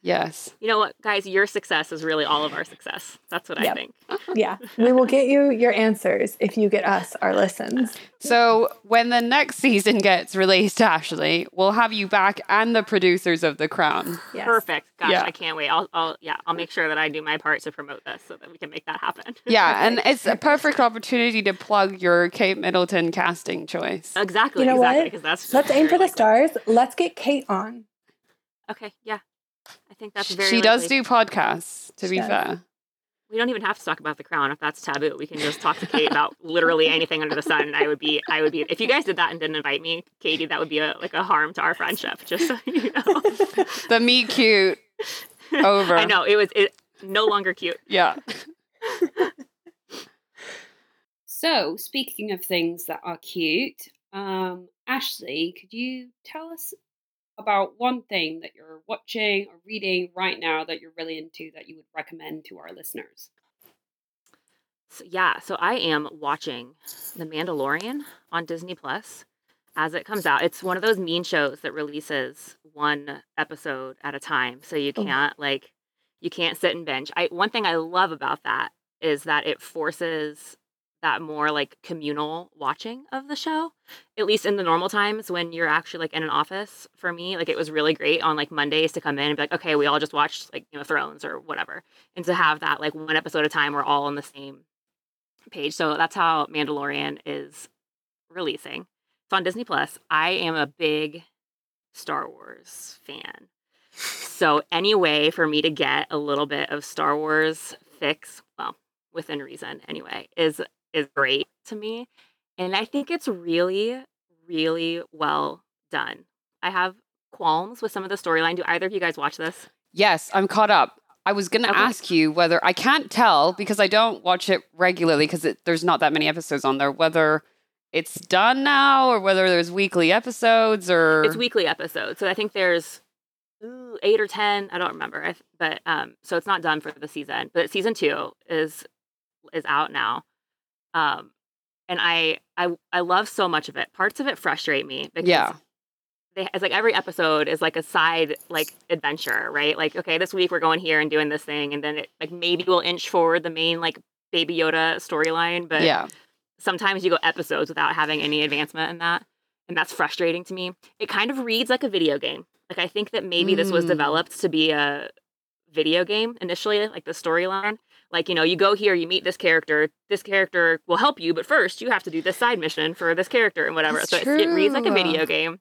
Yes. You know what, guys? Your success is really all of our success. That's what I think. Uh-huh. Yeah, we will get you your answers if you get us our listens. So when the next season gets released, Ashley, we'll have you back and the producers of The Crown. Yes. Perfect. Gosh, Yeah. I can't wait. I'll, I'll, yeah, I'll make sure that I do my part to promote this so that we can make that happen. Yeah, and it's a perfect opportunity to plug your Kate Middleton casting choice. exactly. You know exactly. what? That's Let's aim for the likely. stars. Let's get Kate on. Okay. Yeah. Think that's very. she does do podcasts, to She be does. fair. We don't even have to talk about the crown if that's taboo. We can just talk to Kate about literally anything under the sun. I would be, I would be. If you guys did that and didn't invite me, Katie, that would be a like a harm to our friendship. Just so you know. The meet cute over. I know it was it no longer cute. Yeah. So, speaking of things that are cute, um, Ashley, could you tell us about one thing that you're watching or reading right now that you're really into that you would recommend to our listeners? So, yeah, so I am watching The Mandalorian on Disney Plus as it comes out. It's one of those mean shows that releases one episode at a time, so you Oh. can't like you can't sit and binge. I one thing I love about that is that it forces that more like communal watching of the show. At least in the normal times when you're actually like in an office for me, like it was really great on like Mondays to come in and be like, okay, we all just watched like, you know, Thrones or whatever. And to have that like one episode at a time, we're all on the same page. So that's how Mandalorian is releasing. It's on Disney Plus. I am a big Star Wars fan. So any way for me to get a little bit of Star Wars fix, well, within reason anyway, is is great to me. And I think it's really, really well done. I have qualms with some of the storyline. Do either of you guys watch this? Yes, I'm caught up. I was going to Okay. ask you whether I can't tell because I don't watch it regularly because there's not that many episodes on there, whether it's done now or whether there's weekly episodes or. It's weekly episodes. So I think there's ooh, eight or ten. I don't remember. I, but um, so it's not done for the season. But season two is is out now. Um, and I I I love so much of it. Parts of it frustrate me because Yeah. they, it's like every episode is like a side like adventure, right? Like okay, this week we're going here and doing this thing, and then it like maybe we'll inch forward the main like Baby Yoda storyline, but yeah. sometimes you go episodes without having any advancement in that and that's frustrating to me it kind of reads like a video game like i think that maybe this was Mm. developed to be a video game initially like the storyline like you know you go here you meet this character this character will help you but first you have to do this side mission for this character and whatever That's so it's, it reads like a video game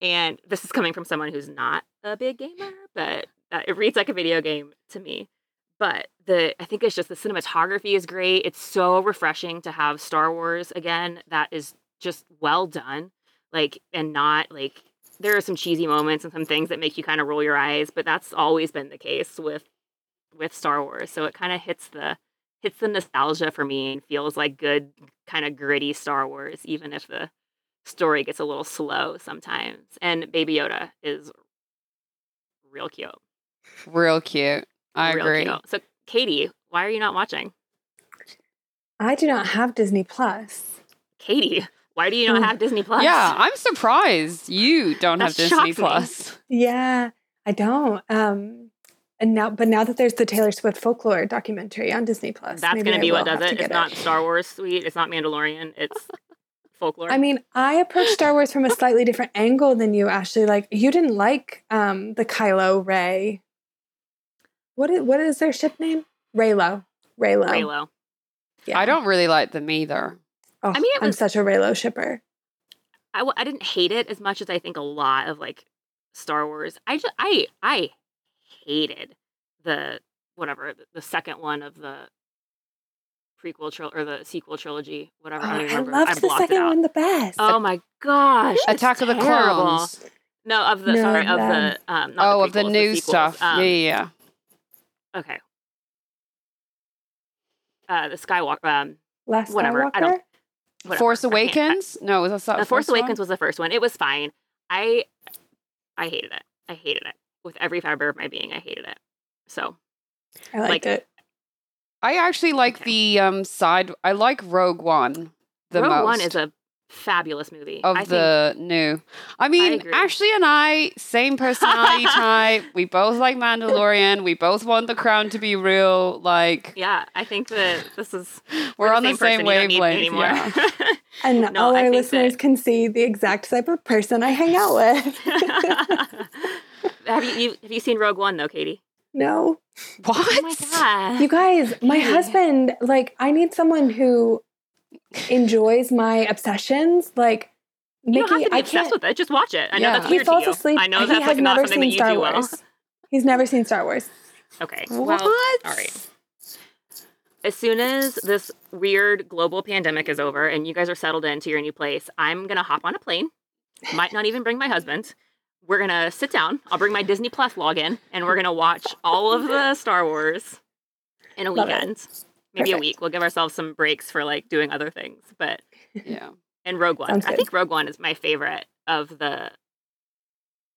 and this is coming from someone who's not a big gamer but uh, it reads like a video game to me but the I think it's just the cinematography is great. It's so refreshing to have Star Wars again that is just well done. Like and not like there are some cheesy moments and some things that make you kind of roll your eyes, but that's always been the case with with Star Wars. So it kind of hits the hits the nostalgia for me and feels like good kind of gritty Star Wars even if the story gets a little slow sometimes. And Baby Yoda is real cute. Real cute. I real agree. cute. So Katie, why are you not watching? I do not have Disney Plus. Katie, Why do you not have Disney Plus? Yeah, I'm surprised you don't have Disney shocked me. Plus. Yeah, I don't. Um, and now, but now that there's the Taylor Swift folklore documentary on Disney Plus, That's maybe going to be what does it. It's get not Star Wars sweet. It's not Mandalorian. It's folklore. I mean, I approach Star Wars from a slightly different angle than you, Ashley. Like, you didn't like um the Kylo Rey. What is what is their ship name? Reylo. Reylo. Reylo. Yeah. I don't really like them either. Oh, I mean, it I'm such a Reylo shipper. I, I didn't hate it as much as I think a lot of like Star Wars. I just I I hated the whatever the, the second one of the prequel tril- or the sequel trilogy. Whatever Oh, I don't I remember. loved I the blocked it second one the best. Oh my gosh! it's Attack of the terrible. Clones. No, of the No, sorry of the- the um. Not Oh, the of the new sequels. stuff. Um, yeah, yeah, yeah. Okay. Uh, the Skywalker. Um, Last whatever, Skywalker. I don't- whatever. Force I I- Awakens? no, it was that the Force Awakens was the first one. It was fine. I I hated it. I hated it with every fiber of my being. I hated it. So I liked like- it. I actually like Okay. the um side. I like Rogue One the Rogue most. One is a fabulous movie. of I think the new. I mean, agree. Ashley and I, same personality type. We both like Mandalorian. We both want the crown to be real. Like yeah, I think that this is we're, on the same, person. You don't need me wavelength. anymore. Yeah. And No, all I our listeners that- can see the exact type of person I hang out with. Have you, you have you seen Rogue One though, Katie? no. What? Oh my god! You guys, my Katie. husband, like, I need someone who enjoys my obsessions. Like, you don't have to be I obsessed can't. with it. Just watch it. I know Yeah. that's He weird to falls you. asleep. I know he that's has like not never something that seen you Star do well. Wars. He's never seen Star Wars. Okay. What? Well, all right. As soon as this weird global pandemic is over and you guys are settled into your new place, I'm gonna hop on a plane. Might not even bring my husband. We're gonna sit down. I'll bring my Disney Plus login, and we're gonna watch all of the Star Wars in a Love weekend. Maybe a week. We'll give ourselves some breaks for like doing other things. But Yeah. and Rogue One. I think Rogue One is my favorite of the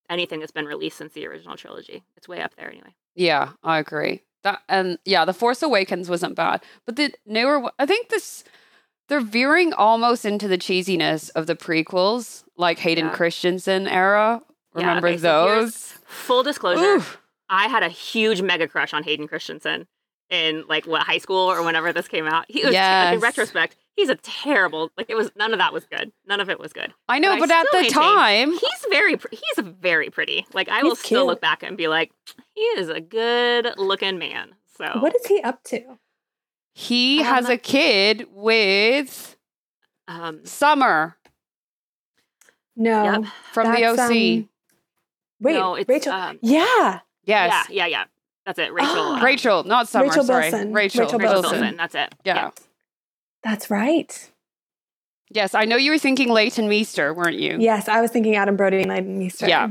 anything that's been released since the original trilogy. It's way up there anyway. Yeah, I agree. That and yeah, the Force Awakens wasn't bad, but the newer, I think this they're veering almost into the cheesiness of the prequels, like Hayden Yeah. Christensen era. Yeah, Remember okay, so those? Full disclosure, Oof. I had a huge mega crush on Hayden Christensen in like what high school or whenever this came out. He was like, in retrospect, he's a terrible like it was none of that was good. None of it was good. I know, I but, at the maintain time, He's very he's very pretty. Like I will He's still look back and be like, he is a good looking man. So What is he up to? he Um, has a kid with um Summer No. Yep. from the OC. um, Wait, no, it's Rachel. um, yeah. yes, Yeah, yeah, yeah. That's it. Rachel. uh, Rachel, not Summer. Rachel sorry, Bilson. Rachel. Rachel Rachel Bilson. Bilson. That's it. Yeah. That's right. Yes, I know you were thinking Leighton Meester, weren't you? Yes, I was thinking Adam Brody and Leighton Meester. Yeah.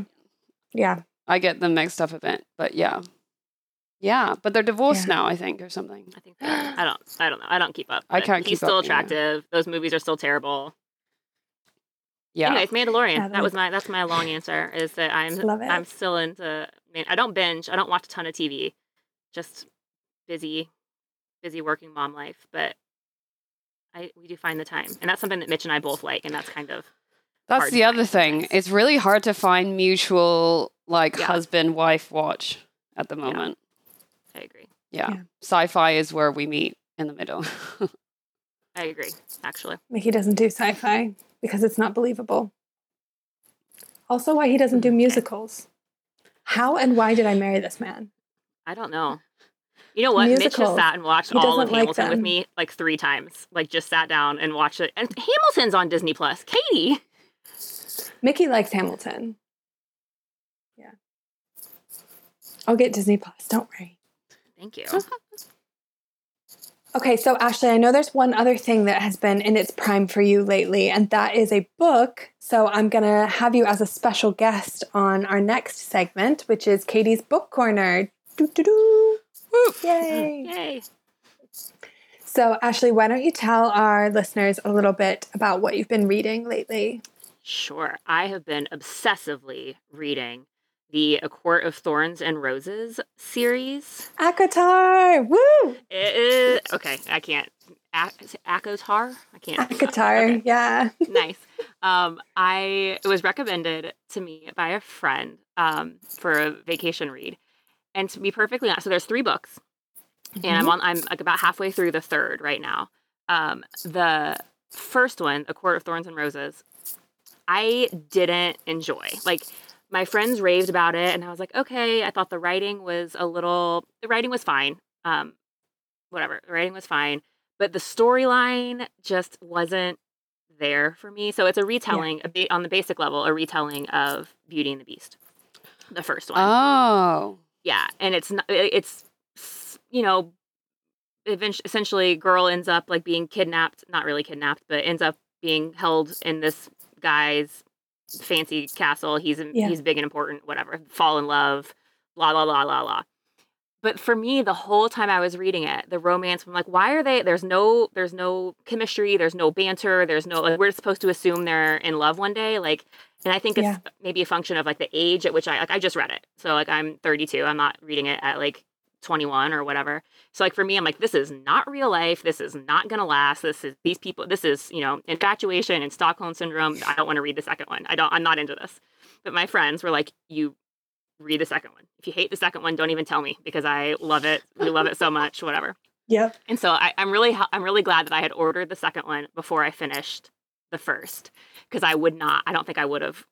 Yeah. I get them mixed up a bit, but yeah, yeah. But they're divorced Yeah. now, I think, or something. I think they. I don't. I don't know. I don't keep up. I can't He's keep up, still yeah. attractive. Those movies are still terrible. Yeah, Anyways, Mandalorian. Yeah, that was my. That's my long answer. Is that I'm. Love it. I'm still into. Man, I don't binge. I don't watch a ton of TV. Just busy, busy working mom life. But I we do find the time, and that's something that Mitch and I both like, and that's kind of that's the other thing. sometimes. It's really hard to find mutual like Yeah. husband wife watch at the Yeah. moment. I agree. Yeah. Yeah. sci-fi is where we meet in the middle. I agree. Actually, Mickey doesn't do sci fi because it's not believable. Also, why he doesn't do musicals. How and why did I marry this man? I don't know. You know what? Mitch just sat and watched He all of like Hamilton with me like three times. Like just sat down and watched it. And Hamilton's on Disney Plus. Katie. Mickey likes Hamilton. Yeah. I'll get Disney Plus. Don't worry. Thank you. Okay, so Ashley, I know there's one other thing that has been in its prime for you lately, and that is a book. So I'm going to have you as a special guest on our next segment, which is Katie's Book Corner. Doo doo doo. Yay. Yay. So, Ashley, why don't you tell our listeners a little bit about what you've been reading lately? Sure. I have been obsessively reading the A Court of Thorns and Roses series. ACOTAR! Woo! It is okay. I can't. ACOTAR. I can't. ACOTAR, okay. yeah. nice. Um, I it was recommended to me by a friend um, for a vacation read, and to be perfectly honest, so there's three books, mm-hmm. and I'm mm-hmm. on. I'm like about halfway through the third right now. Um, the first one, A Court of Thorns and Roses, I didn't enjoy. Like my friends raved about it, and I was like, okay. I thought the writing was a little. The writing was fine. Um, whatever. The writing was fine, but the storyline just wasn't there for me. So it's a retelling, yeah. a ba- on the basic level, a retelling of Beauty and the Beast, the first one. Oh, yeah, and it's not. It's you know, eventually essentially, girl ends up like being kidnapped. Not really kidnapped, but ends up being held in this guy's fancy castle. He's yeah. he's big and important. Whatever. Fall in love. La la la la la but for me the whole time i was reading it the romance i'm like why are they there's no there's no chemistry there's no banter there's no like, we're supposed to assume they're in love one day like and i think it's yeah. maybe a function of like the age at which i like i just read it so like i'm 32 i'm not reading it at like 21 or whatever so like for me i'm like this is not real life this is not gonna last this is these people this is you know infatuation and stockholm syndrome i don't want to read the second one i don't i'm not into this but my friends were like you read the second one. If you hate the second one, don't even tell me because I love it. We love it so much, whatever. Yeah. And so I, am really I'm really glad that I had ordered the second one before I finished the first because I would not I don't think I would have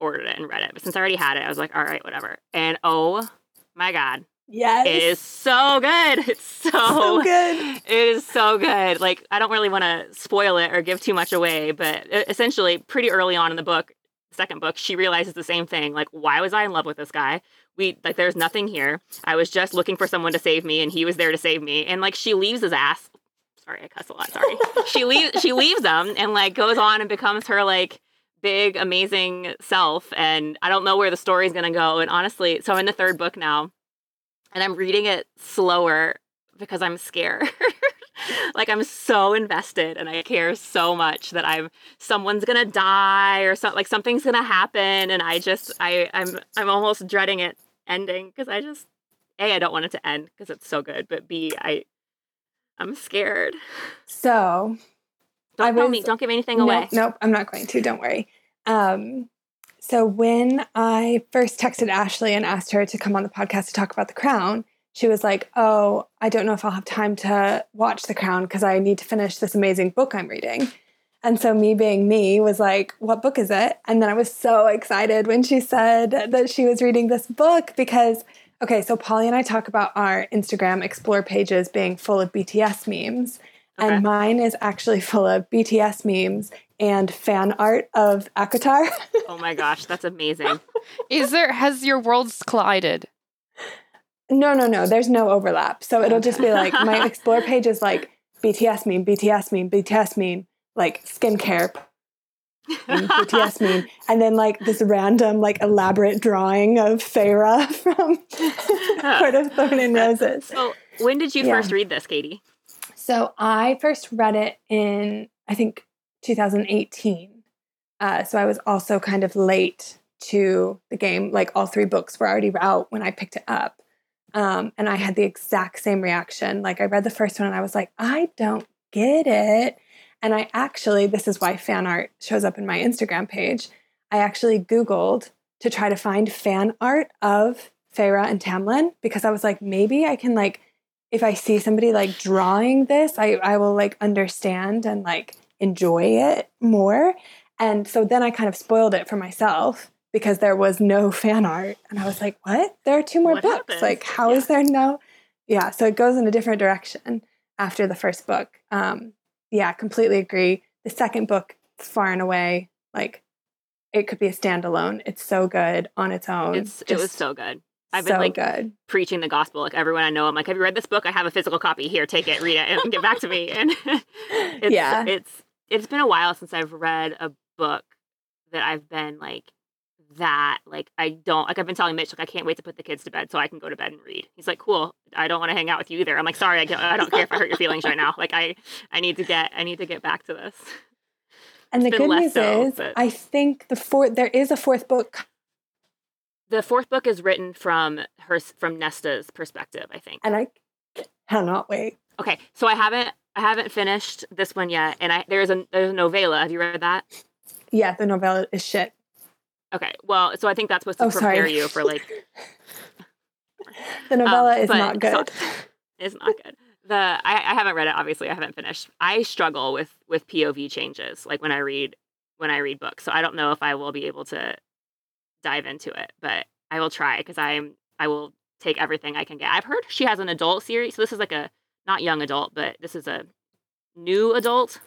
ordered it and read it. But since I already had it, I was like, all right, whatever. And oh my god. Yes. It is so good. It's so, so good. It is so good. Like I don't really want to spoil it or give too much away, but essentially pretty early on in the book, second book, she realizes the same thing. Like, why was I in love with this guy? We like, there's nothing here. I was just looking for someone to save me, and he was there to save me. And like, she leaves his ass. Sorry, I cuss a lot. Sorry. she leaves. She leaves him and like goes on and becomes her like big amazing self. And I don't know where the story's gonna go. And honestly, so I'm in the third book now, and I'm reading it slower because I'm scared. like I'm so invested and I care so much that I'm someone's gonna die or something like something's gonna happen and I just I I'm I'm almost dreading it ending because I just a I don't want it to end because it's so good but b I I'm scared. So don't I tell was, me. Don't give anything away. Nope, I'm not going to. Don't worry. Um, so when I first texted Ashley and asked her to come on the podcast to talk about The Crown, she was like, Oh, I don't know if I'll have time to watch The Crown because I need to finish this amazing book I'm reading. And so, me being me, was like, What book is it? And then I was so excited when she said that she was reading this book because, okay, so Polly and I talk about our Instagram explore pages being full of BTS memes. Okay. And mine is actually full of BTS memes and fan art of ACOTAR. oh my gosh, that's amazing. is there, has your worlds collided? No, no, no. There's no overlap. So it'll just be like my explore page is like BTS meme, BTS meme, BTS meme, like skincare. BTS meme, and then like this random, like elaborate drawing of Feyre from Court of Thorn and Roses. So, when did you yeah. first read this, Katie? So, I first read it in I think 2018. Uh, so I was also kind of late to the game. Like all three books were already out when I picked it up. Um, and I had the exact same reaction. Like I read the first one and I was like, I don't get it. And I actually, this is why fan art shows up in my Instagram page. I actually Googled to try to find fan art of Feyre and Tamlin because I was like, maybe I can like, if I see somebody like drawing this, I, I will like understand and like enjoy it more. And so then I kind of spoiled it for myself because there was no fan art. And I was like, what? There are two more what books. Happens? Like, how yeah. is there no? Yeah. So it goes in a different direction after the first book. Um, yeah, completely agree. The second book, far and away, like it could be a standalone. It's so good on its own. It's, it was so good. I've been so like good. preaching the gospel. Like everyone I know, I'm like, have you read this book? I have a physical copy. Here, take it, read it, and get back to me. And it's, yeah, it's it's been a while since I've read a book that I've been like that like I don't like I've been telling Mitch like I can't wait to put the kids to bed so I can go to bed and read. He's like, "Cool. I don't want to hang out with you either." I'm like, "Sorry, I, get, I don't care if I hurt your feelings right now. Like I I need to get I need to get back to this." And it's the good news so, is but... I think the fourth there is a fourth book. The fourth book is written from her from Nesta's perspective, I think. And I cannot wait. Okay, so I haven't I haven't finished this one yet, and I there's a there's a novella. Have you read that? Yeah, the novella is shit. Okay, well, so I think that's supposed to Oh, prepare sorry. you for like The novella Um, is not good. so- it's not good. The I, I haven't read it. Obviously, I haven't finished. I struggle with with POV changes, like when I read when I read books. So I don't know if I will be able to dive into it, but I will try because I'm I will take everything I can get. I've heard she has an adult series, so this is like a not young adult, but this is a new adult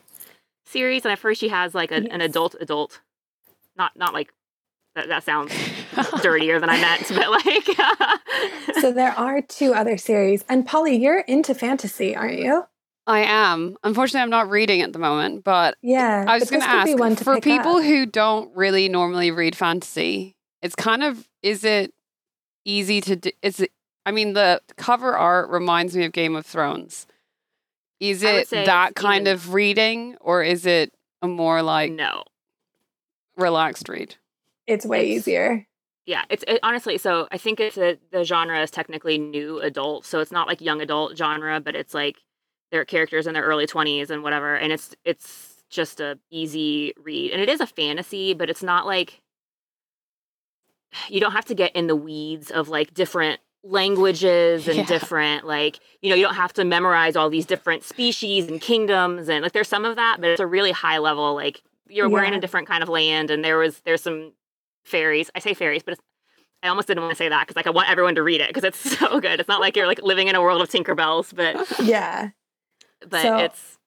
series, and at first, she has like a, an adult adult, not not like that. That sounds dirtier than I meant, but like so there are two other series. And Polly, you're into fantasy, aren't you? I am. Unfortunately, I'm not reading at the moment, but Yeah. I was going to ask be one to for people up. who don't really normally read fantasy. It's kind of is it easy to do, is it I mean the cover art reminds me of Game of Thrones. Is it that kind even- of reading or is it a more like no. relaxed read? it's way it's- easier. Yeah, it's it, honestly. So I think it's a, the genre is technically new adult, so it's not like young adult genre, but it's like their characters in their early twenties and whatever, and it's it's just a easy read, and it is a fantasy, but it's not like you don't have to get in the weeds of like different languages and Yeah. different like you know you don't have to memorize all these different species and kingdoms and like there's some of that but it's a really high level like you're we're in a different kind of land and there was there's some fairies i say fairies but it's, i almost didn't want to say that because like i want everyone to read it because it's so good it's not like you're like living in a world of tinkerbells but Yeah. but So- it's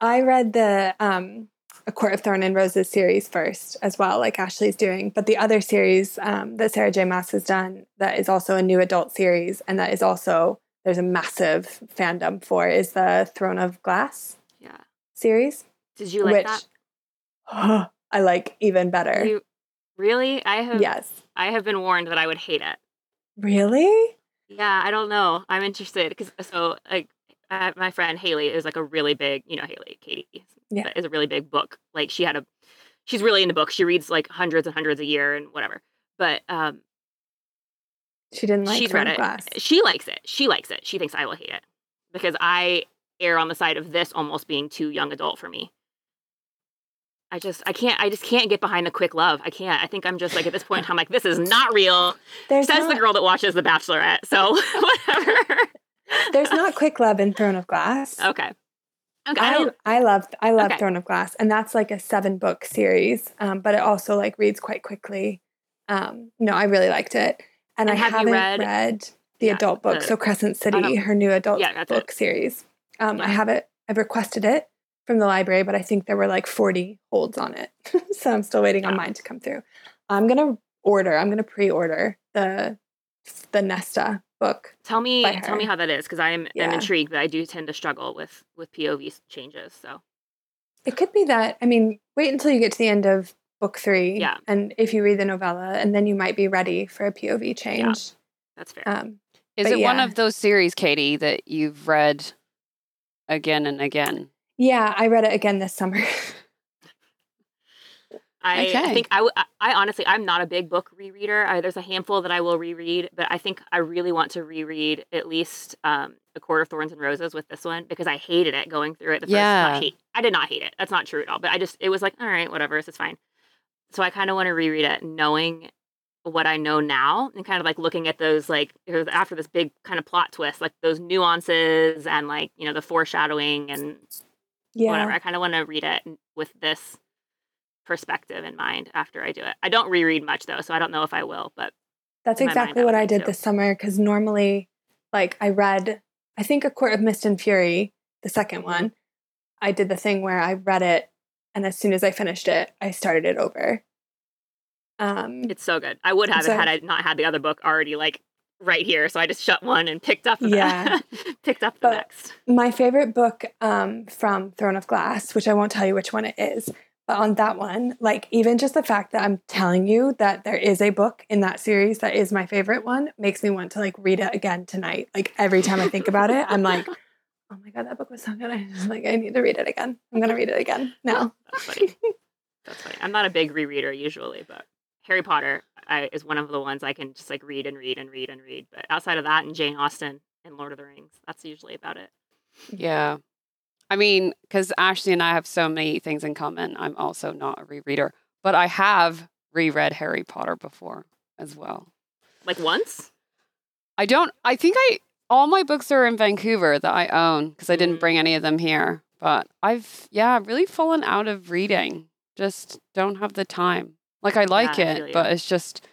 I read the um A Court of Thorn and Roses series first as well, like Ashley's doing. But the other series um, that Sarah J. Maas has done that is also a new adult series and that is also there's a massive fandom for is the Throne of Glass yeah series. did you like which that I like even better. you, really i have yes. i have been warned that i would hate it Really? Yeah, I don't know. I'm interested because so like uh, my friend Haley is like a really big, you know, Haley Katie Yeah. is a really big book. Like she had a, she's really into books. She reads like hundreds and hundreds a year and whatever. But um, She didn't like she's read it. Glass. She likes it. She likes it. She thinks I will hate it because I err on the side of this almost being too young adult for me. I just I can't I just can't get behind the quick love. I can't. I think I'm just like at this point I'm like this is not real. There's Says not, the girl that watches The Bachelorette. So whatever. there's not quick love in Throne of Glass. Okay. Okay. I I, I love I love Okay. Throne of Glass, and that's like a seven book series, um, but it also like reads quite quickly. Um, no, I really liked it, and, And I have haven't read- read, the Yeah, adult book. the- so Crescent City, her new adult Yeah, book it. series. Um, I have it. I've requested it from the library, but I think there were like forty holds on it, so I'm still waiting on mine to come through. I'm gonna order. I'm gonna pre-order the the Nesta book. tell me tell me how that is because I'm I'm Yeah. intrigued, but I do tend to struggle with with POV changes. So It could be that. I mean, wait until you get to the end of book three. Yeah. And if you read the novella, and then you might be ready for a POV change. that's fair. Um, Is But it one of those series, Katie, that you've read again and again? yeah, I read it again this summer. I, I Okay. think I, w- I- I honestly I'm not a big book rereader. I, there's a handful that I will reread, but I think I really want to reread at least um, A Court of Thorns and Roses with this one because I hated it going through it. The first, Yeah. not hate, I did not hate it. That's not true at all. But I just it was like all right, whatever, this is fine. So I kind of want to reread it, knowing what I know now, and kind of like looking at those like after this big kind of plot twist, like those nuances and like you know the foreshadowing and yeah. whatever. I kind of want to read it with this perspective in mind after I do it. I don't reread much though, so I don't know if I will, but That's my mind, exactly what I did this summer because normally, like, I read, I think, A Court of Mist and Fury, the second Mhm. one. I did the thing where I read it, and as soon as I finished it, I started it over. Um, it's so good. I would have So- it had I not had the other book already like right here, so I just shut one and picked up the Yeah. picked up the But- next. My favorite book um, from Throne of Glass, which I won't tell you which one it is, on that one, like even just the fact that I'm telling you that there is a book in that series that is my favorite one makes me want to like read it again tonight. Like every time I think about it, I'm like, oh my god, that book was so good. I just like I need to read it again. I'm gonna read it again now. That's funny. That's funny. I'm not a big rereader usually, but Harry Potter I, is one of the ones I can just like read and read and read and read. But outside of that, and Jane Austen and Lord of the Rings, that's usually about it. Yeah. I mean, because Ashley and I have so many things in common. I'm also not a rereader, but I have reread Harry Potter before as well. Like once? I don't. I think I all my books are in Vancouver that I own because I didn't Mm. bring any of them here. But I've yeah really fallen out of reading. Just don't have the time. Like I like I feel it, you. but it's just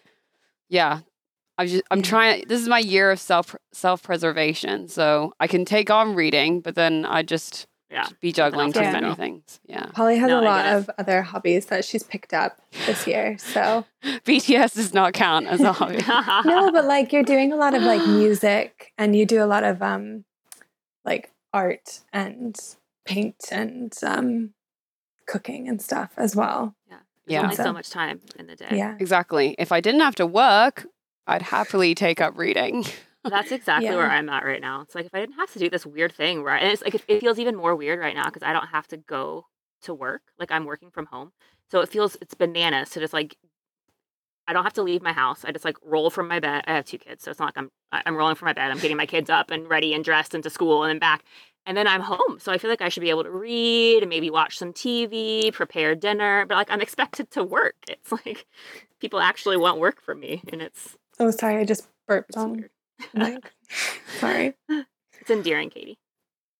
yeah. I'm just I'm trying. This is my year of self self preservation, so I can take on reading, but then I just Yeah. be juggling too many things. Yeah, Polly has No, a I lot of other hobbies that she's picked up this year. So BTS does not count as a hobby. no, but like you're doing a lot of like music and you do a lot of um like art and paint and um cooking and stuff as well. There's Yeah. only So- so much time in the day. Yeah. exactly. If I didn't have to work, I'd happily take up reading. That's exactly Yeah. where I'm at right now. It's like if I didn't have to do this weird thing where I, and it's like it, it feels even more weird right now because I don't have to go to work. Like I'm working from home, so it feels it's bananas to just like I don't have to leave my house. I just like roll from my bed. I have two kids, so it's not like I'm I'm rolling from my bed. I'm getting my kids up and ready and dressed into school and then back, and then I'm home. So I feel like I should be able to read and maybe watch some TV, prepare dinner. But like I'm expected to work. It's like people actually want work from me, and it's, Oh, sorry, I just burped on. weird. The mic. Sorry. It's endearing, Katie.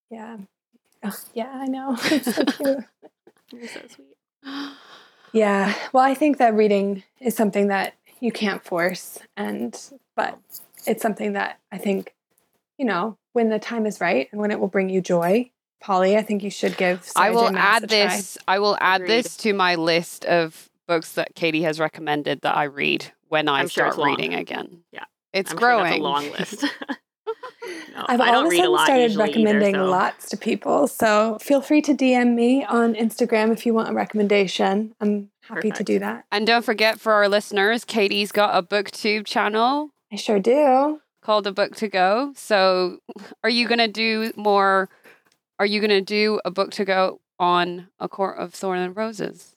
Yeah. Oh, yeah, I know. It's so cute. You're so sweet. Yeah. Well, I think that reading is something that you can't force and but it's something that I think you know, when the time is right and when it will bring you joy. Polly, I think you should give I will add a try. this. I will add Agreed. this to my list of books that Katie has recommended that I read when I I'm sure start it's long. reading again. Yeah. It's I'm growing. Sure that's a long list. no, I've I all of a read a sudden started recommending either, so. lots to people. So feel free to DM me on Instagram if you want a recommendation. I'm happy to do that. and don't forget for our listeners, Katie's got a booktube channel I sure do. called A Book to Go. So, are you going to do more? Are you going to do a book to go on A Court of Thorn and Roses?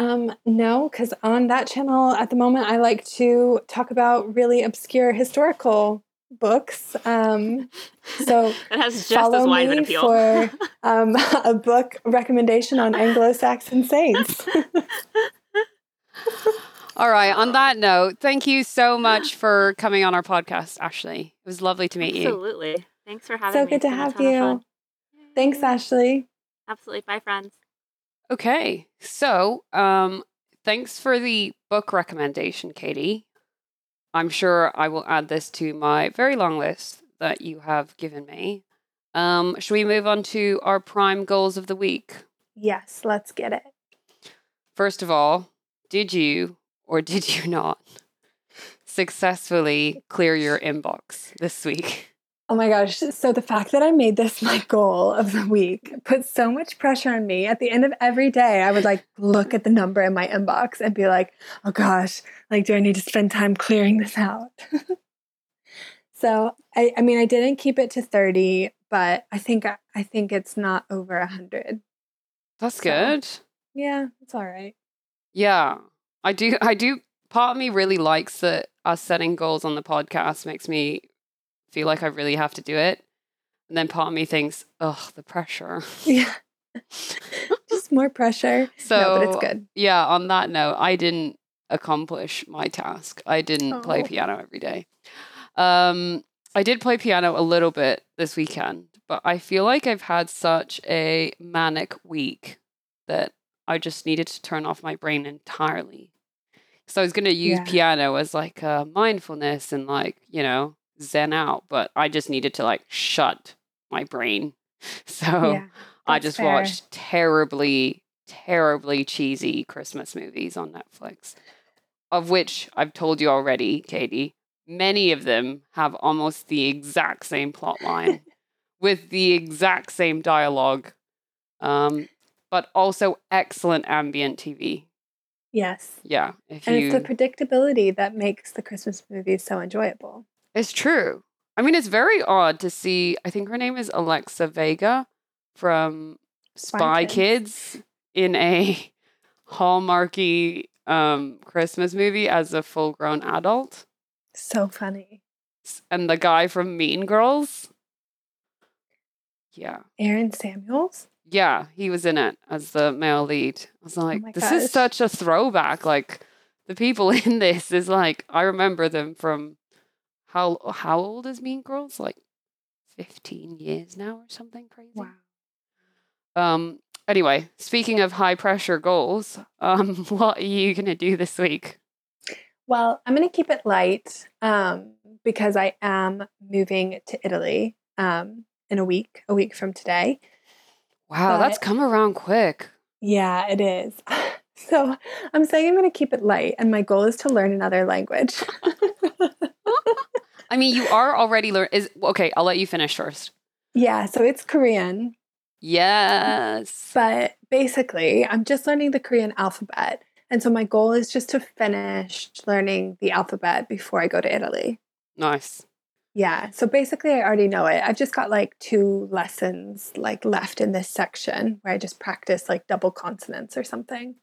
Um, no, because on that channel at the moment, I like to talk about really obscure historical books. Um, so It has just follow as wide of an me appeal. for um, a book recommendation on Anglo-Saxon saints. All right. On that note, thank you so much for coming on our podcast, Ashley. It was lovely to meet you. Absolutely. Thanks for having so me. So good to have you. Thanks, Ashley. Absolutely. Bye, friends. Okay. So, um, thanks for the book recommendation, Katie. I'm sure I will add this to my very long list that you have given me. Um, should we move on to our prime goals of the week? Yes, let's get it. First of all, did you or did you not successfully clear your inbox this week? Oh my gosh. So the fact that I made this my goal of the week put so much pressure on me. At the end of every day, I would like look at the number in my inbox and be like, oh gosh, like, do I need to spend time clearing this out? so I, I mean, I didn't keep it to 30, but I think I think it's not over a hundred. That's So- good. Yeah, it's all right. Yeah, I do. I do. Part of me really likes that us setting goals on the podcast makes me feel like I really have to do it. And then part of me thinks, oh, the pressure. Yeah. Just more pressure. So, no, but it's good. yeah, on that note, I didn't accomplish my task. I didn't play Oh. piano every day. Um, I did play piano a little bit this weekend, but I feel like I've had such a manic week that I just needed to turn off my brain entirely. So I was going to use Yeah. piano as like a mindfulness and like, you know, zen out, but I just needed to like shut my brain. So yeah. I just fair. watched terribly, terribly cheesy Christmas movies on Netflix, of which I've told you already, Katie. Many of them have almost the exact same plot line with the exact same dialogue, um, but also excellent ambient TV. Yes. Yeah, And you, it's the predictability that makes the Christmas movies so enjoyable. It's true. I mean, it's very odd to see. I think her name is Alexa Vega from Spy, Spy Kids. in a hallmarky um, Christmas movie as a full grown adult. So funny. And the guy from Mean Girls. Yeah. Aaron Samuels. Yeah, he was in it as the male lead. I was like, Oh this gosh. is such a throwback. Like the people in this is like I remember them from how how old is Mean Girls? Like 15 years now or something crazy. Wow. Um anyway, speaking of high pressure goals, um what are you going to do this week? Well, I'm going to keep it light um, because I am moving to Italy um, in a week, a week from today. Wow, that's come around quick. Yeah, it is. So I'm saying I'm going to keep it light, and my goal is to learn another language. I mean, you are already learning. is okay, I'll let you finish first. yeah, so it's Korean, Yes. but basically, I'm just learning the Korean alphabet. And so my goal is just to finish learning the alphabet before I go to Italy. Nice. Yeah. So basically, I already know it. I've just got like two lessons like left in this section where I just practice like double consonants or something.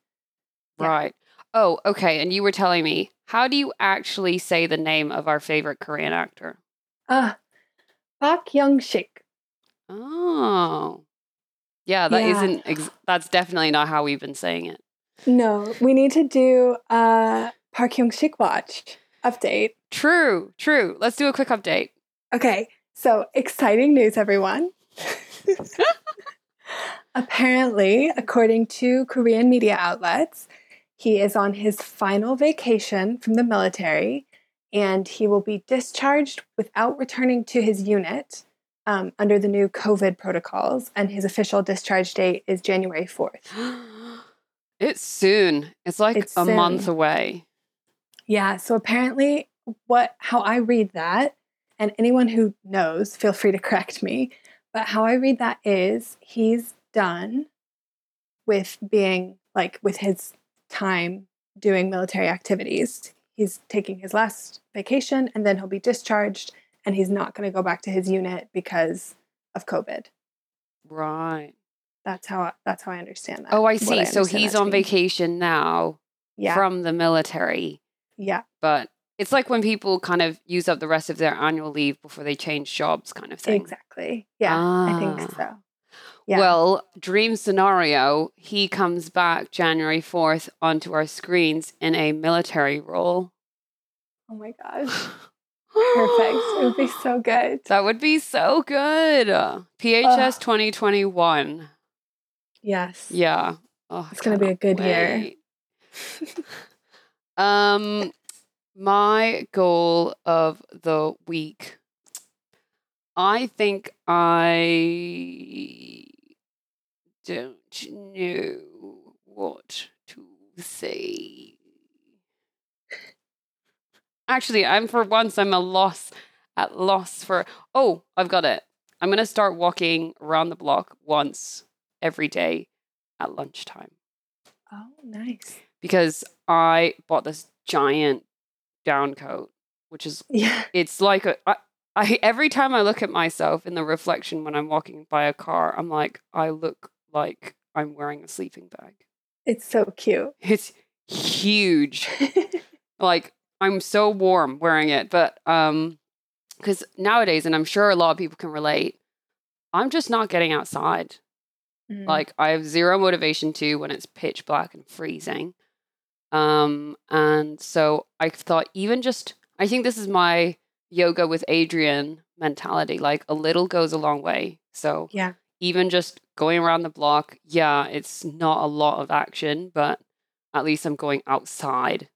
Yeah. Right. Oh, okay. And you were telling me, how do you actually say the name of our favorite Korean actor? Ah, Park Hyung Sik. Oh. Yeah, that Yeah. not ex- that's definitely not how we've been saying it. No, we need to do a Park Hyung Sik watch update. True, true. Let's do a quick update. Okay. So exciting news, everyone. Apparently, according to Korean media outlets, he is on his final vacation from the military and he will be discharged without returning to his unit um, under the new COVID protocols. And his official discharge date is January 4th. it's soon. It's like It's a month away. Yeah. So apparently, what how I read that, and anyone who knows, feel free to correct me. But how I read that is he's done with being like with his time doing military activities. He's taking his last vacation and then he'll be discharged and he's not going to go back to his unit because of COVID. Right. That's how that's how I understand that. Oh, I see. so he's on vacation now Yeah. from the military, yeah. but it's like when people kind of use up the rest of their annual leave before they change jobs kind of thing. Exactly. Yeah. I think Ah. so. Yeah. Well, dream scenario, he comes back January 4th onto our screens in a military role. oh my gosh. Perfect. It would be so good. That would be so good. PHS 2021. Yes. Yeah. Oh, It's gonna be a good year. um my goal of the week. I think I don't know what to say. Actually, I'm for once I'm a loss at loss for oh, I've got it. I'm gonna start walking around the block once every day at lunchtime Oh, nice. because I bought this giant down coat, which is Yeah. it's like a I, I every time I look at myself in the reflection when I'm walking by a car, I'm like I look like I'm wearing a sleeping bag. It's so cute. It's huge. like I'm so warm wearing it, but um cuz nowadays and I'm sure a lot of people can relate, I'm just not getting outside. Mm. Like I have zero motivation to when it's pitch black and freezing. Um and so I thought even just I think this is my yoga with Adriene mentality like a little goes a long way. So yeah. Even just going around the block, yeah, it's not a lot of action, but at least I'm going outside.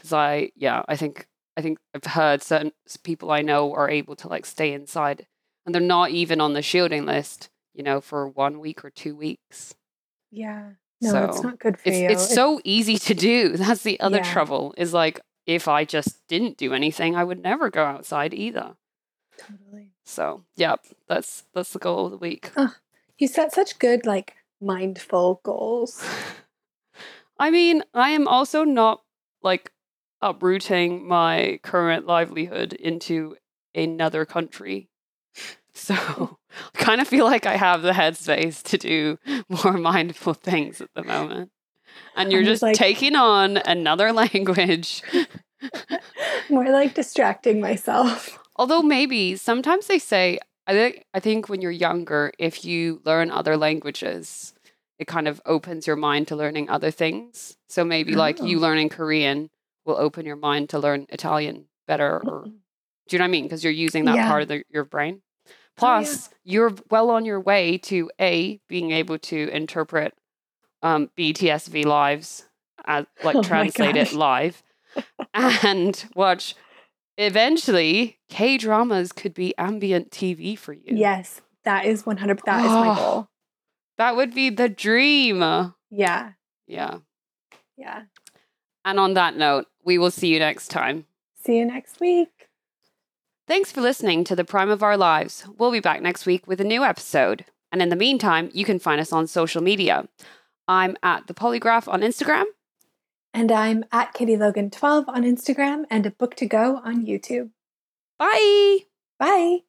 Cuz I yeah, I think I think I've heard certain people I know are able to like stay inside and they're not even on the shielding list, you know, for 1 week or 2 weeks. Yeah. No, it's not good for It's you. it's so easy to do. That's the other Yeah. trouble. Is like if I just didn't do anything, I would never go outside either. totally. So, yep, that's that's the goal of the week. You set such good like mindful goals. I mean, I am also not like uprooting my current livelihood into another country. So I kind of feel like I have the headspace to do more mindful things at the moment. And you're I'm just just like- taking on another language. More like distracting myself. Although maybe sometimes they say, I think I think when you're younger, if you learn other languages, it kind of opens your mind to learning other things. So maybe like you Oh. learning Korean will open your mind to learn Italian better or do you know what I mean? Because you're using that Yeah. part of the, your brain. Oh, yeah. Plus, you're well on your way to A, being able to interpret um, BTSV lives, as, like Oh translate it live, and watch. Eventually, K dramas could be ambient TV for you. Yes, that is 100 that is my Oh. goal. That would be the dream. Yeah. Yeah. Yeah. And on that note, we will see you next time. See you next week. Thanks for listening to The Prime of Our Lives. We'll be back next week with a new episode. And in the meantime, you can find us on social media. I'm at The Polygraph on Instagram. And I'm at Katie Logan 12 on Instagram and a book to go on YouTube. Bye. Bye.